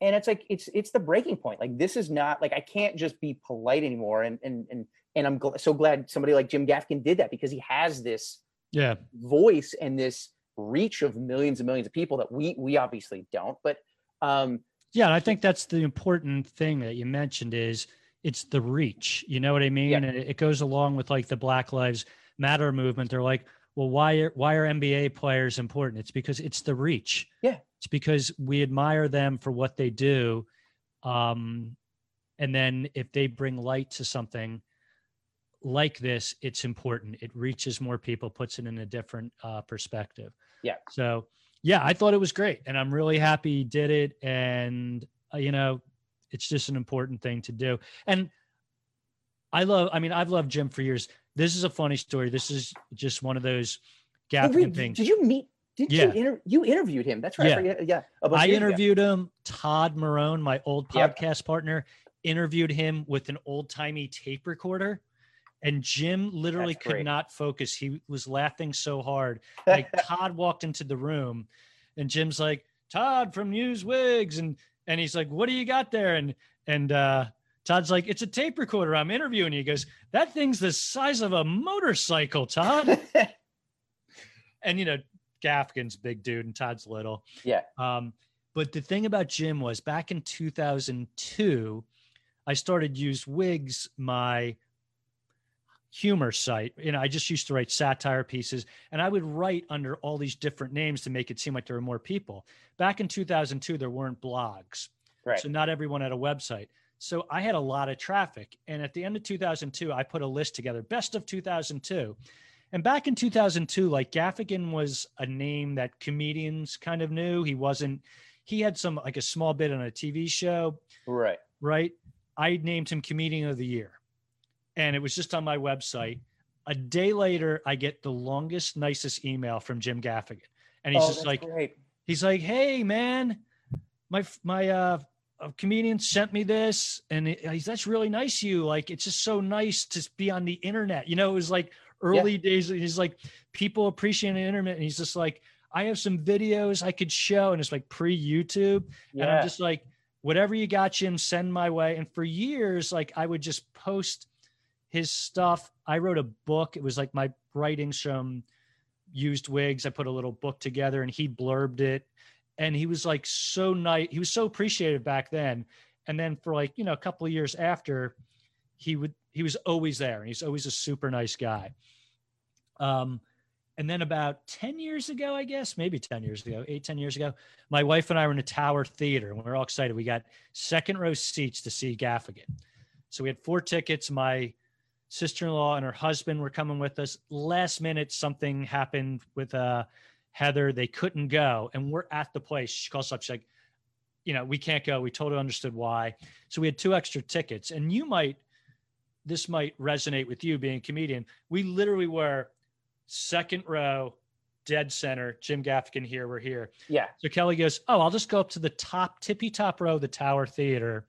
and it's like it's it's the breaking point. Like this is not like I can't just be polite anymore, and and and and I'm gl- so glad somebody like Jim Gaffigan did that because he has this Yeah. voice and this reach of millions and millions of people that we we obviously don't but um Yeah, and I think that's the important thing that you mentioned is it's the reach. You know what I mean? Yeah. And it, it goes along with like the Black Lives Matter movement. They're like, well, why are why are NBA players important? It's because it's the reach. Yeah. It's because we admire them for what they do. Um, and then if they bring light to something like this, it's important. It reaches more people, puts it in a different uh, perspective. Yeah. So yeah, I thought it was great, and I'm really happy he did it. And uh, you know, it's just an important thing to do. And I love. I mean, I've loved Jim for years. This is a funny story. This is just one of those oh, wait, things. did you meet did Yeah. you inter- you interviewed him that's right Yeah. yeah yeah I ago. interviewed him. Todd Marone, my old podcast partner, interviewed him with an old timey tape recorder. And Jim literally That's could great. not focus. He was laughing so hard. Like Todd walked into the room and Jim's like, Todd from Newswigs. And and he's like, What do you got there? And and uh Todd's like, It's a tape recorder. I'm interviewing you. He goes, That thing's the size of a motorcycle, Todd. and you know, Gaffigan's big dude and Todd's little. Yeah. Um, but the thing about Jim was back in 2002, I started use wigs my humor site. You know, I just used to write satire pieces and I would write under all these different names to make it seem like there were more people. Back in 2002, there weren't blogs. right So not everyone had a website. So I had a lot of traffic. And at the end of 2002, I put a list together, best of 2002. And back in 2002, like Gaffigan was a name that comedians kind of knew. He wasn't, he had some like a small bit on a TV show, right right? I named him comedian of the year. And it was just on my website. A day later, I get the longest, nicest email from Jim Gaffigan. And he's oh, just like, great he's like, "Hey, man, my my uh, comedian sent me this, and it, he's that's really nice of you. Like, it's just so nice to be on the internet. You know, it was like early days. He's like, people appreciate the internet, and he's just like, I have some videos I could show, and it's like pre YouTube, and I'm just like, whatever you got, Jim, send my way. And for years, like I would just post his stuff. I wrote a book. It was like my writings from used wigs. I put a little book together and he blurbed it. And he was like so nice. He was so appreciative back then. And then for like, you know, a couple of years after, he would he was always there and he's always a super nice guy. Um, and then about 10 years ago, I guess, maybe 10 years ago, eight, 10 years ago, my wife and I were in a Tower Theater and we were all excited. We got second row seats to see Gaffigan. So we had four tickets. My sister in law and her husband were coming with us. Last minute, something happened with uh, Heather. They couldn't go. And we're at the place. She calls up. She's like, you know, we can't go. We totally understood why. So we had two extra tickets. And you might, this might resonate with you being a comedian. We literally were second row, dead center. Jim Gaffigan here. We're here. yeah So Kelly goes, Oh, I'll just go up to the top, tippy top row of the Tower Theater,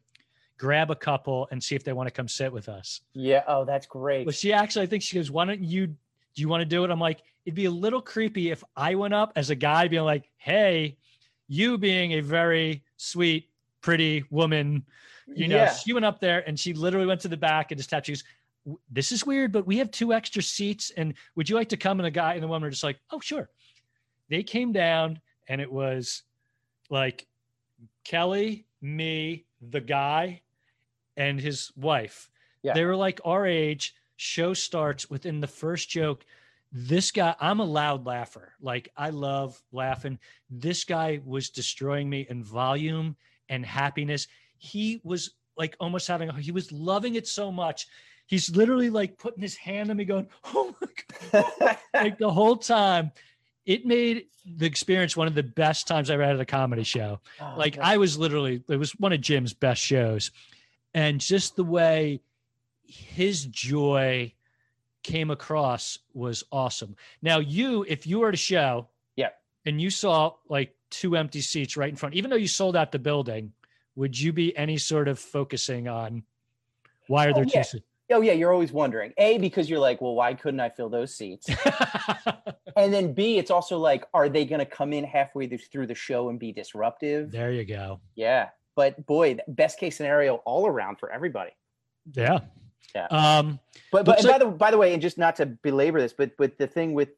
grab a couple, and see if they want to come sit with us. yeah oh that's great Well, she actually, I think she goes, Why don't you, do you want to do it? I'm like, It'd be a little creepy if I went up as a guy being like, Hey, you being a very sweet, pretty woman, you know, yeah she went up there and she literally went to the back and just tapped. She goes, This is weird, but we have two extra seats. And would you like to come? And the guy and the woman are just like, Oh, sure. They came down and it was like Kelly, me, the guy, and his wife. Yeah. They were like our age. Show starts within the first joke. this guy, I'm a loud laugher. Like I love laughing. This guy was destroying me in volume and happiness. He was like almost having, he was loving it so much. He's literally like putting his hand on me, going, "Oh my god!" like the whole time. It made the experience one of the best times I ever had at a comedy show. Oh, Like God. I was literally, it was one of Jim's best shows, and just the way his joy came across was awesome. Now, you, if you were at a show, Yeah. and you saw like two empty seats right in front, even though you sold out the building, would you be any sort of focusing on why are Oh, there yeah. two seats? oh yeah, you're always wondering. A because you're like, well, why couldn't I fill those seats? and then B, it's also like, are they going to come in halfway through the show and be disruptive? there you go. Yeah, but boy, best case scenario all around for everybody. Yeah. Yeah. Um, But but like- by the by the way, and just not to belabor this, but but the thing with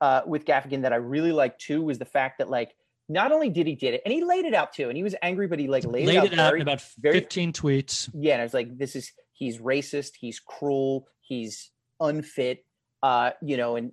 uh with Gaffigan that I really liked too was the fact that like not only did he did it and he laid it out too, and he was angry, but he like laid, laid it out, very, in about very- 15 tweets. yeah, and I was like, this is he's racist, he's cruel, he's unfit, uh, you know, and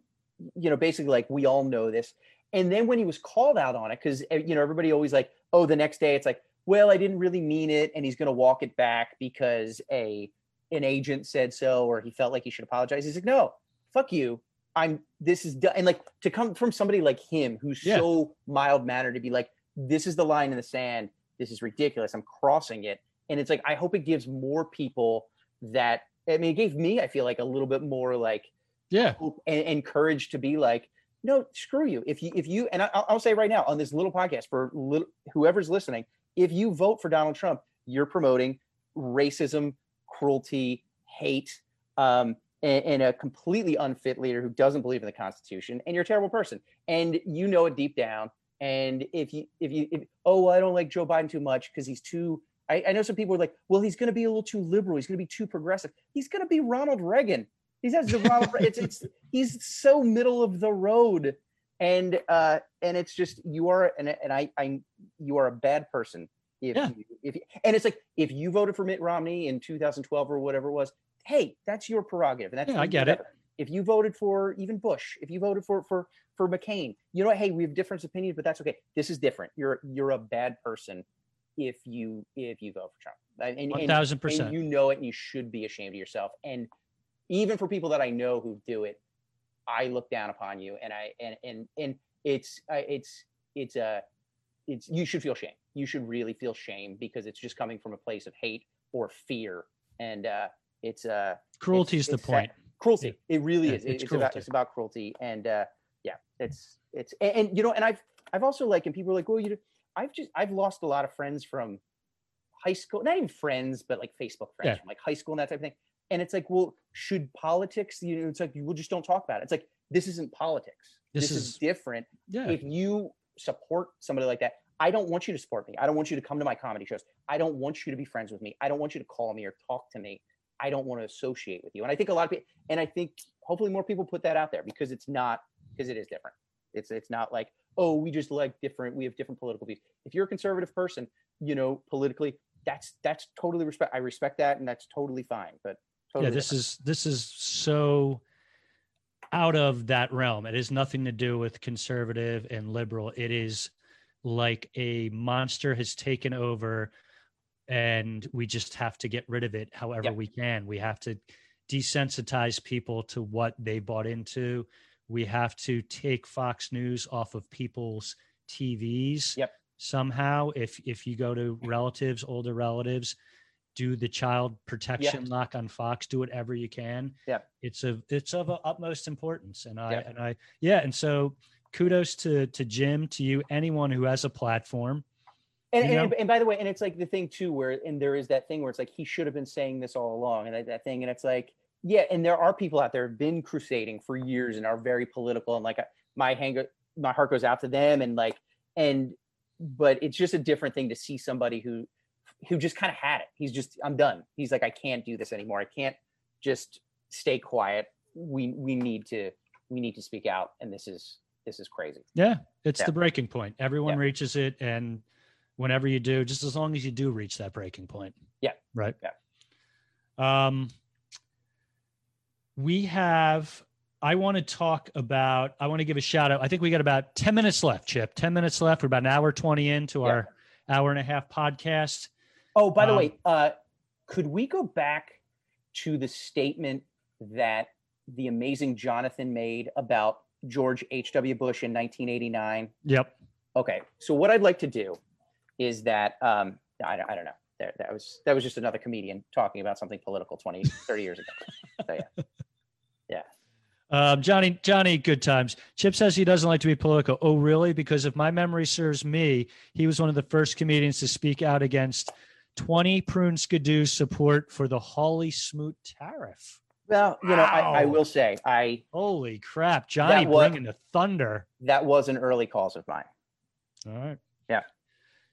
you know, basically like we all know this. And then when he was called out on it, because you know, everybody always like, oh, the next day it's like, well, I didn't really mean it, and he's gonna walk it back because a an agent said so, or he felt like he should apologize. He's like, no, fuck you. I'm this is done. And like to come from somebody like him who's Yeah. so mild mannered to be like, this is the line in the sand. This is ridiculous. I'm crossing it. And it's like, I hope it gives more people that I mean, it gave me, I feel like a little bit more like Yeah. hope and, and courage to be like, no, screw you. If you, if you, and I, I'll I'll say right now on this little podcast for little, whoever's listening, if you vote for Donald Trump, you're promoting racism, cruelty, hate, um, and, and a completely unfit leader who doesn't believe in the Constitution, and you're a terrible person, and you know it deep down. And if you, if you, if, oh, I don't like Joe Biden too much because he's too. I, I know some people are like, well, he's going to be a little too liberal. He's going to be too progressive. He's going to be Ronald Reagan. He says Ronald. It's, it's he's so middle of the road, and uh, and it's just you are and and I I you are a bad person if Yeah. you, if you, and it's like if you voted for Mitt Romney in 2012 or whatever it was, hey, that's your prerogative, and that's Yeah, I get it. If you voted for even Bush, if you voted for for for McCain, you know what? Hey, we have different opinions, but that's okay. This is different. You're you're a bad person if you if you vote for Trump, and, and, and 1000%. and you know it and you should be ashamed of yourself and even for people that i know who do it i look down upon you and i and and and it's uh, it's it's a it's you should feel shame you should really feel shame because it's just coming from a place of hate or fear and uh it's uh Cruelty is the sad. point. cruelty it really Yeah, is it's it's, about cruelty. it's about cruelty and uh yeah it's it's and, and you know and i've i've also like and people are like well you know, i've just i've lost a lot of friends from high school not even friends but like facebook friends Yeah. from like high school and that type of thing and it's like well should politics you know it's like we just don't talk about it. It's like this isn't politics. This this, is, is- different. Yeah. if you support somebody like that i don't want you to support me. I don't want you to come to my comedy shows. I don't want you to be friends with me. I don't want you to call me or talk to me. I don't want to associate with you. And i think a lot of people and i think hopefully more people put that out there because it's not because it is different. It's it's not like oh we just like different we have different political views. If you're a conservative person you know politically that's that's totally respect i respect that and that's totally fine but totally yeah this is this is so out of that realm. It has nothing to do with conservative and liberal. It is like a monster has taken over and we just have to get rid of it however Yep. we can. We have to desensitize people to what they bought into. We have to take fox news off of people's tvs Yep. somehow. If if you go to relatives older relatives do the child protection lock on fox do whatever you can Yeah. it's of it's of utmost importance and i Yeah. and i yeah and so kudos to to jim to you anyone who has a platform and, you and, know? and by the way and it's like the thing too where and there is that thing where it's like he should have been saying this all along and that, that thing and it's like yeah and there are people out there who've been crusading for years and are very political and like my hang my heart goes out to them and like and but it's just a different thing to see somebody who who just kind of had it he's just i'm done he's like i can't do this anymore i can't just stay quiet we we need to we need to speak out and this is this is crazy yeah it's Yeah. the breaking point everyone Yeah. reaches it and whenever you do just as long as you do reach that breaking point Yeah. right Yeah. um we have I want to talk about. I want to give a shout out. I think we got about ten minutes left, Chip. Ten minutes left. We're about an hour twenty into Yeah. our hour and a half podcast. Oh, by the Um, way, uh, could we go back to the statement that the amazing Jonathan made about George H.W. Bush in 1989? Yep. Okay, so what I'd like to do is that um, I, don't- I don't know. That, that was that was just another comedian talking about something political 20, 30 years ago. So yeah, Um, Johnny, Johnny, good times. Chip says he doesn't like to be political. Oh, really? Because if my memory serves me, he was one of the first comedians to speak out against 20 prune skidoo support for the Hawley Smoot tariff. well, you know, I, I will say I Holy crap. Johnny That wa- bringing the thunder. that was an early cause of mine. All right. Yeah.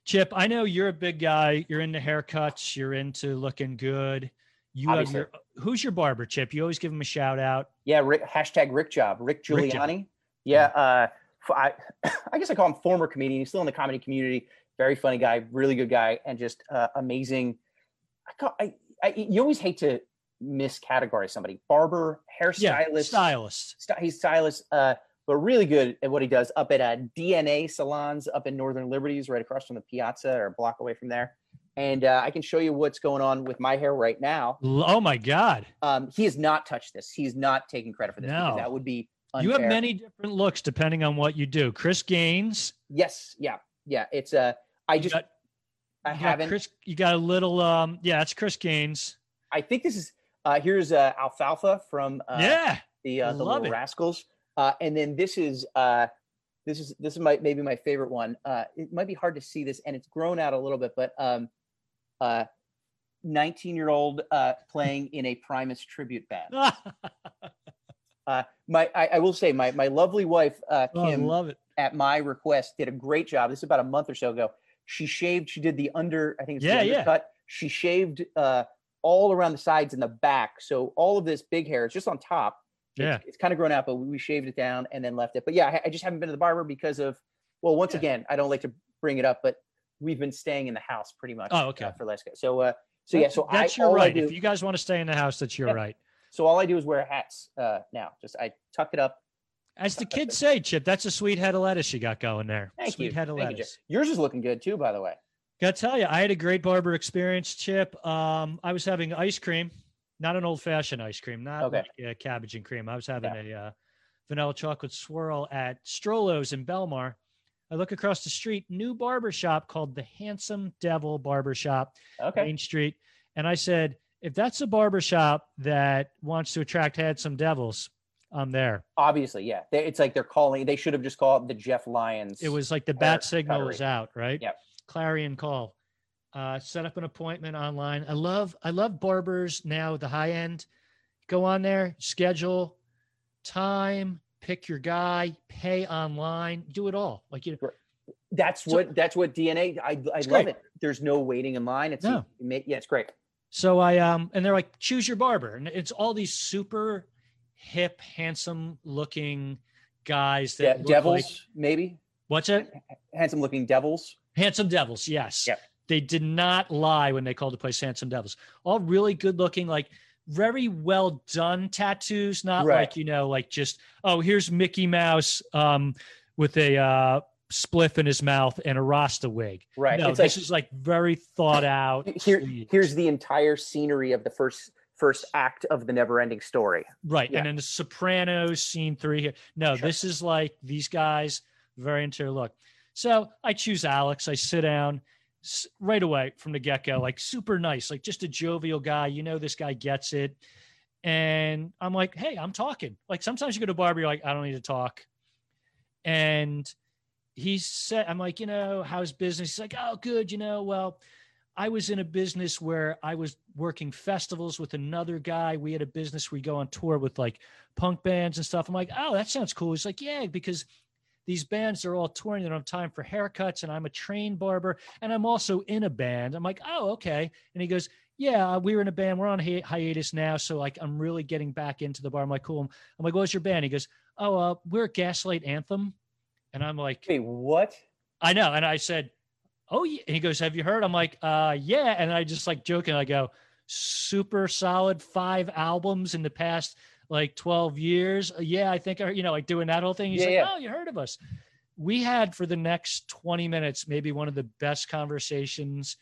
Chip, I know you're a big guy. You're into haircuts. You're into looking good. You Obviously. have your who's your barber, Chip? You always give him a shout out. Yeah, Rick, hashtag Rick Job, Rick Rick Job. Giuliani. Yeah, uh, I, I guess I call him former comedian. He's still in the comedy community. Very funny guy, really good guy, and just uh, amazing. I, call, I, I, you always hate to miscategorize somebody. Barber, Yeah, hairstylist, stylist. sty- he's stylist, uh, but really good at what he does up at uh, DNA salons up in Northern Liberties, right across from the Piazza or a block away from there. And uh, I can show you what's going on with my hair right now. Oh my God. Um, he has not touched this. He's not taking credit for this No. that would be You have many different looks depending on what you do. Chris Gaines. Yes, yeah, yeah. It's uh, I just got- I haven't. Chris, you got a little um yeah, that's Chris Gaines. I think this is uh here's uh alfalfa from uh, yeah. the uh, the little it. rascals. Uh, and then this is uh this is this is my maybe my favorite one. Uh, it might be hard to see this, and it's grown out a little bit, but um, uh, 19 year old uh playing in a Primus tribute band. Uh, my I, I will say my my lovely wife uh Oh, Kim love it. at my request did a great job. This is about a month or so ago. She shaved. She did the under. I think it's Yeah, the yeah. She shaved uh, all around the sides and the back. So all of this big hair is just on top. Yeah. it's, kind of grown out, but we shaved it down and then left it. But yeah, I, I just haven't been to the barber because of. Well, once Yeah. again, I don't like to bring it up, but we've been staying in the house pretty much. Oh, okay. Uh, for less. So uh, so yeah, so that's I, your right. do- If you guys want to stay in the house, that's your Yeah. right. so all I do is wear hats uh, now. Just I tuck it up. As the kids say, Chip, that's a sweet head of lettuce you got going there. Thank sweet you. head of Thank you, lettuce. Yours is looking good too, by the way. Gotta tell you, I had a great barber experience, Chip. Um, I was having ice cream, not an old fashioned ice cream, not Okay. like uh, cabbage and cream. I was having a uh, vanilla chocolate swirl at Strollo's in Belmar. I look across the street, new barber shop called the Handsome Devil Barber Shop, Okay. Main Street. And I said, if that's a barber shop that wants to attract handsome devils, I'm there. Obviously, yeah. They, it's like they're calling. They should have just called the Jeff Lyons. It was like the bat signal was out, right? Yep. Clarion call. Uh, set up an appointment online. I love I love barbers now. The high end. Go on there, schedule, time, pick your guy, pay online, do it all. Like you. That's So- what that's what DNA. I I love great. it. There's no waiting in line. It's No. yeah, it's great. So I um and they're like choose your barber and it's all these super hip, handsome looking guys that devils, like- maybe what's it? handsome looking devils. Handsome Devils, yes. Yep. They did not lie when they called the place Handsome Devils. All really good looking, like very well done tattoos, not Right. like, you know, like just, oh, here's Mickey Mouse um, with a uh, spliff in his mouth and a Rasta wig. Right. No, it's this like is like very thought out. here. Here's the entire scenery of the first first act of the never ending story. Right. Yeah. And then the Sopranos scene three here. No, Sure. this is like these guys, very into look. So I choose Alex. I sit down right away from the get go, like super nice, like just a jovial guy. You know, this guy gets it. And I'm like, hey, I'm talking. Like sometimes you go to a barber, you're like, I don't need to talk. And he said, I'm like, you know, how's business? He's like, oh, good. You know, well, I was in a business where I was working festivals with another guy. We had a business where we go on tour with like punk bands and stuff. I'm like, oh, that sounds cool. He's like, yeah, because these bands are all touring. They don't have time for haircuts, and I'm a trained barber, and I'm also in a band. I'm like, oh, okay. And he goes, yeah, we were in a band. We're on hi- hiatus now, so like I'm really getting back into the bar. I'm like, cool. I'm like, what's your band? He goes, oh, uh, we're Gaslight Anthem, and I'm like, Wait, what? I know. And I said, Oh, yeah. And he goes, Have you heard? I'm like, uh, yeah. And I just like joking, I go, super solid five albums in the past like 12 years. Yeah, I think, I- you know, like doing that whole thing. He's Yeah, like, yeah. oh, you heard of us. We had for the next 20 minutes, maybe one of the best conversations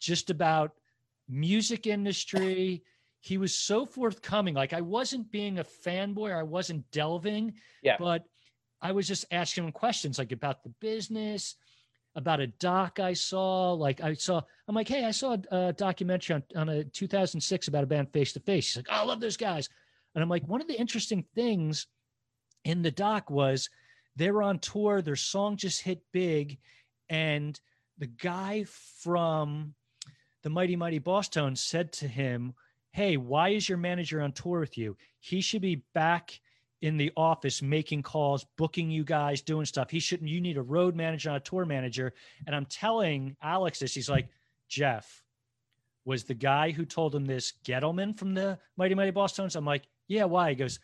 just about music industry. He was so forthcoming. Like I wasn't being a fanboy, I wasn't delving, Yeah. but I was just asking him questions like about the business, about a doc I saw. Like I saw, I'm like, hey, I saw a, a documentary on, on a 2006 about a band Face to Face. He's like, oh, I love those guys. And I'm like, one of the interesting things in the doc was they were on tour, their song just hit big, and the guy from the Mighty Mighty Bosstones said to him, Hey, why is your manager on tour with you? He should be back in the office making calls, booking you guys, doing stuff. He shouldn't, you need a road manager, not a tour manager. And I'm telling Alex this, he's like, Jeff, was the guy who told him this Gittleman from the Mighty Mighty Bosstones? I'm like, yeah, why? He goes,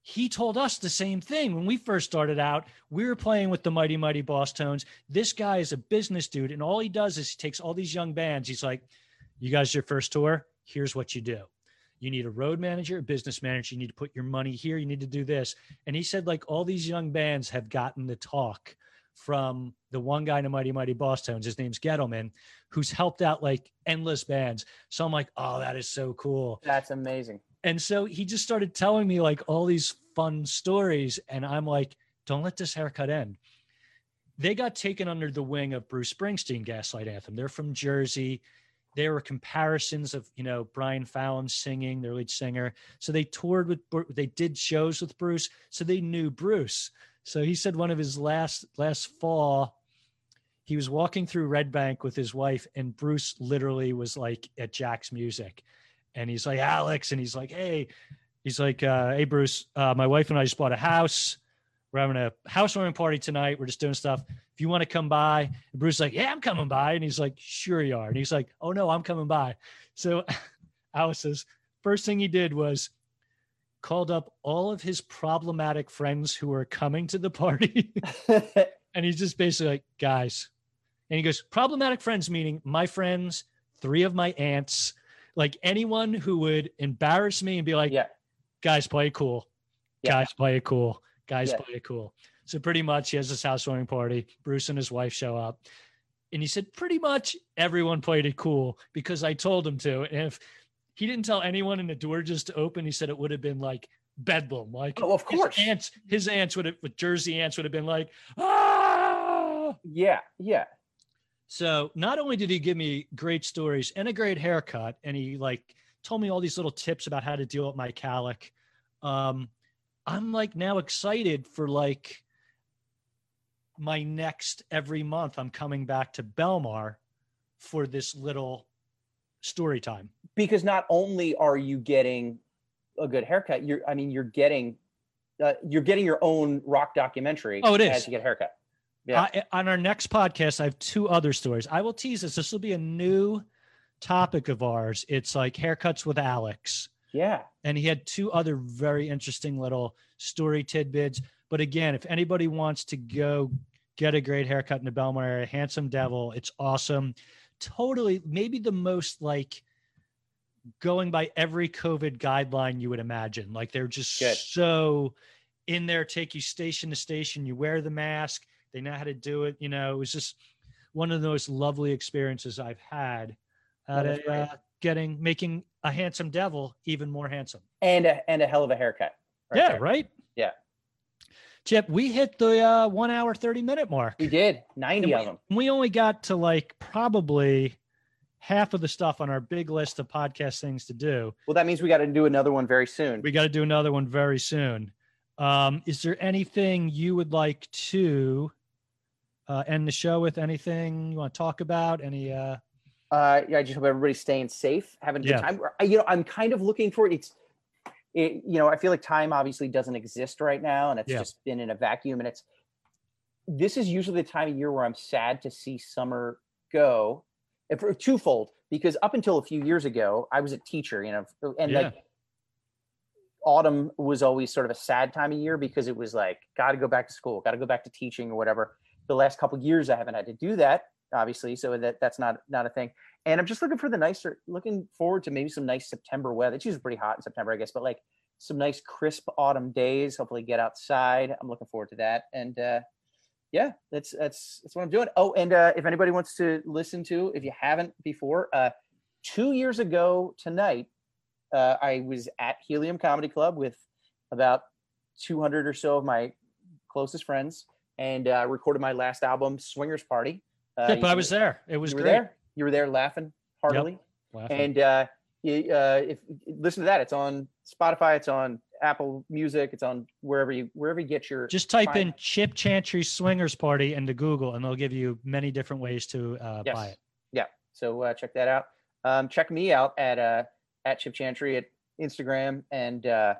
he told us the same thing when we first started out. We were playing with the Mighty Mighty Bosstones. This guy is a business dude, and all he does is he takes all these young bands. He's like, "You guys, your first tour. Here's what you do. You need a road manager, a business manager. You need to put your money here. You need to do this." And he said, like all these young bands have gotten the talk from the one guy in the Mighty Mighty Bosstones. His name's Gittleman, who's helped out like endless bands. So I'm like, "Oh, that is so cool." That's amazing. And so he just started telling me like all these fun stories. And I'm like, don't let this haircut end. They got taken under the wing of Bruce Springsteen, Gaslight Anthem. They're from Jersey. There were comparisons of, you know, Brian Fallon singing, their lead singer. So they toured with, they did shows with Bruce. So they knew Bruce. So he said one of his last, last fall, he was walking through Red Bank with his wife, and Bruce literally was like at Jack's music and he's like alex and he's like hey he's like uh, hey bruce uh, my wife and i just bought a house we're having a housewarming party tonight. We're just doing stuff. If you want to come by and bruce like yeah i'm coming by. And he's like sure you are. And he's like oh no i'm coming by. So alex says first thing he did was called up all of his problematic friends who were coming to the party. And he's just basically like guys and he goes problematic friends meaning my friends three of my aunts like anyone who would embarrass me and be like yeah. guys play it cool. Yeah. guys play it cool guys Yeah. play it cool so pretty much he has this housewarming party bruce and his wife show up and he said pretty much everyone played it cool because i told him to and if he didn't tell anyone and the door just opened he said it would have been like bedlam like Oh, of course. his aunts his aunts would have with jersey aunts would have been like ah Yeah. Yeah. so not only did he give me great stories and a great haircut, and he like told me all these little tips about how to deal with my calic. Um, I'm like now excited for like my next every month. I'm coming back to Belmar for this little story time. Because not only are you getting a good haircut, you're I mean, you're getting uh, you're getting your own rock documentary Oh, it as you get a haircut. Yeah. I, on our next podcast, I have two other stories. I will tease this. This will be a new topic of ours. It's like haircuts with Alex. Yeah. and he had two other very interesting little story tidbits. But again, if anybody wants to go get a great haircut in the Belmar area, Handsome Devil, it's awesome. Totally, maybe the most like going by every COVID guideline you would imagine. Like they're just Good. so in there, take you station to station. You wear the mask. They know how to do it. You know, it was just one of the most lovely experiences I've had at a, uh, getting making a handsome devil even more handsome. And a and a hell of a haircut. right yeah, there. right. Yeah. Chip, we hit the uh, one hour thirty minute mark. We did 90 we, of them. we only got to like probably half of the stuff on our big list of podcast things to do. Well, that means we got to do another one very soon. We got to do another one very soon. Um, is there anything you would like to uh, end the show with? Anything you want to talk about? Any? Uh, uh, yeah, I just hope everybody's staying safe, having a good Yeah. time. I, you know, I'm kind of looking for. It's, it, you know, I feel like time obviously doesn't exist right now, and it's Yeah. just been in a vacuum. And it's this is usually the time of year where I'm sad to see summer go, and for twofold because up until a few years ago, I was a teacher, you know, and Yeah. like autumn was always sort of a sad time of year because it was like got to go back to school, got to go back to teaching or whatever. The last couple of years, I haven't had to do that. Obviously, so that that's not not a thing. And I'm just looking for the nicer, looking forward to maybe some nice September weather. It's usually pretty hot in September, I guess, but like some nice crisp autumn days. Hopefully, get outside. I'm looking forward to that. And uh, yeah, that's that's that's what I'm doing. Oh, and uh, if anybody wants to listen to, if you haven't before, uh, two years ago tonight, uh, I was at Helium Comedy Club with about 200 or so of my closest friends and uh, recorded my last album, Swingers Party. Uh, Yep, I was there. It was you were great. there. You were there laughing heartily. Laughing. And uh, you, uh, if listen to that, it's on Spotify, it's on Apple Music, it's on wherever you wherever you get your. Just type in Chip Chantry Swingers Party into Google, and they'll give you many different ways to uh, Yes. buy it. Yeah. So uh, check that out. Um, check me out at uh, at Chip Chantry at Instagram and uh,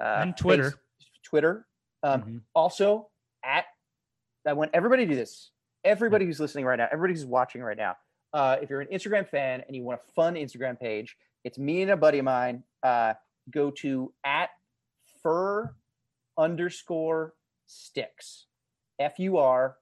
uh, And Twitter. Face- Twitter. Um, Mhm. Also at I want everybody to do this. Everybody who's listening right now, everybody who's watching right now. Uh, if you're an Instagram fan and you want a fun Instagram page, it's me and a buddy of mine. Uh, go to at fur underscore sticks, F U R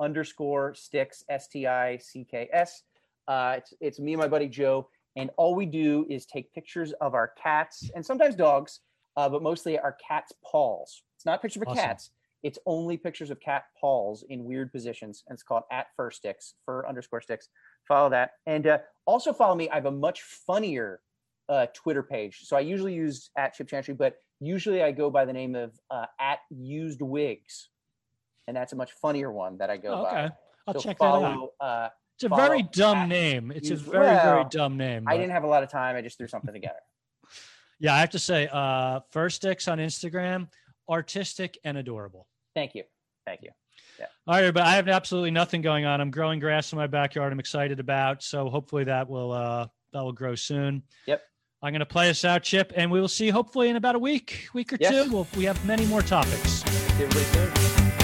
underscore sticks, S T I C K S. Uh, it's, it's me and my buddy Joe. And all we do is take pictures of our cats and sometimes dogs, uh, but mostly our cat's paws. It's not pictures of Awesome. cats. It's only pictures of cat paws in weird positions. And it's called at fur sticks, fur underscore sticks. Follow that. And uh, also follow me. I have a much funnier uh, Twitter page. So I usually use at Chip Chantry, but usually I go by the name of uh, at used wigs. And that's a much funnier one that I go Oh, by. okay, I'll So check that out. Uh, It's a very dumb name. It's a Use- very very dumb name. I didn't have a lot of time. I just threw something together. Yeah, I have to say, uh, Fur Sticks on Instagram, artistic and adorable. Thank you. Thank you. All right, but I have absolutely nothing going on. I'm growing grass in my backyard. I'm excited about. So hopefully that will uh, that will grow soon. Yep. I'm going to play us out, Chip, and we will see hopefully in about a week, week or Yes. two. We'll, we have many more topics. See everybody soon.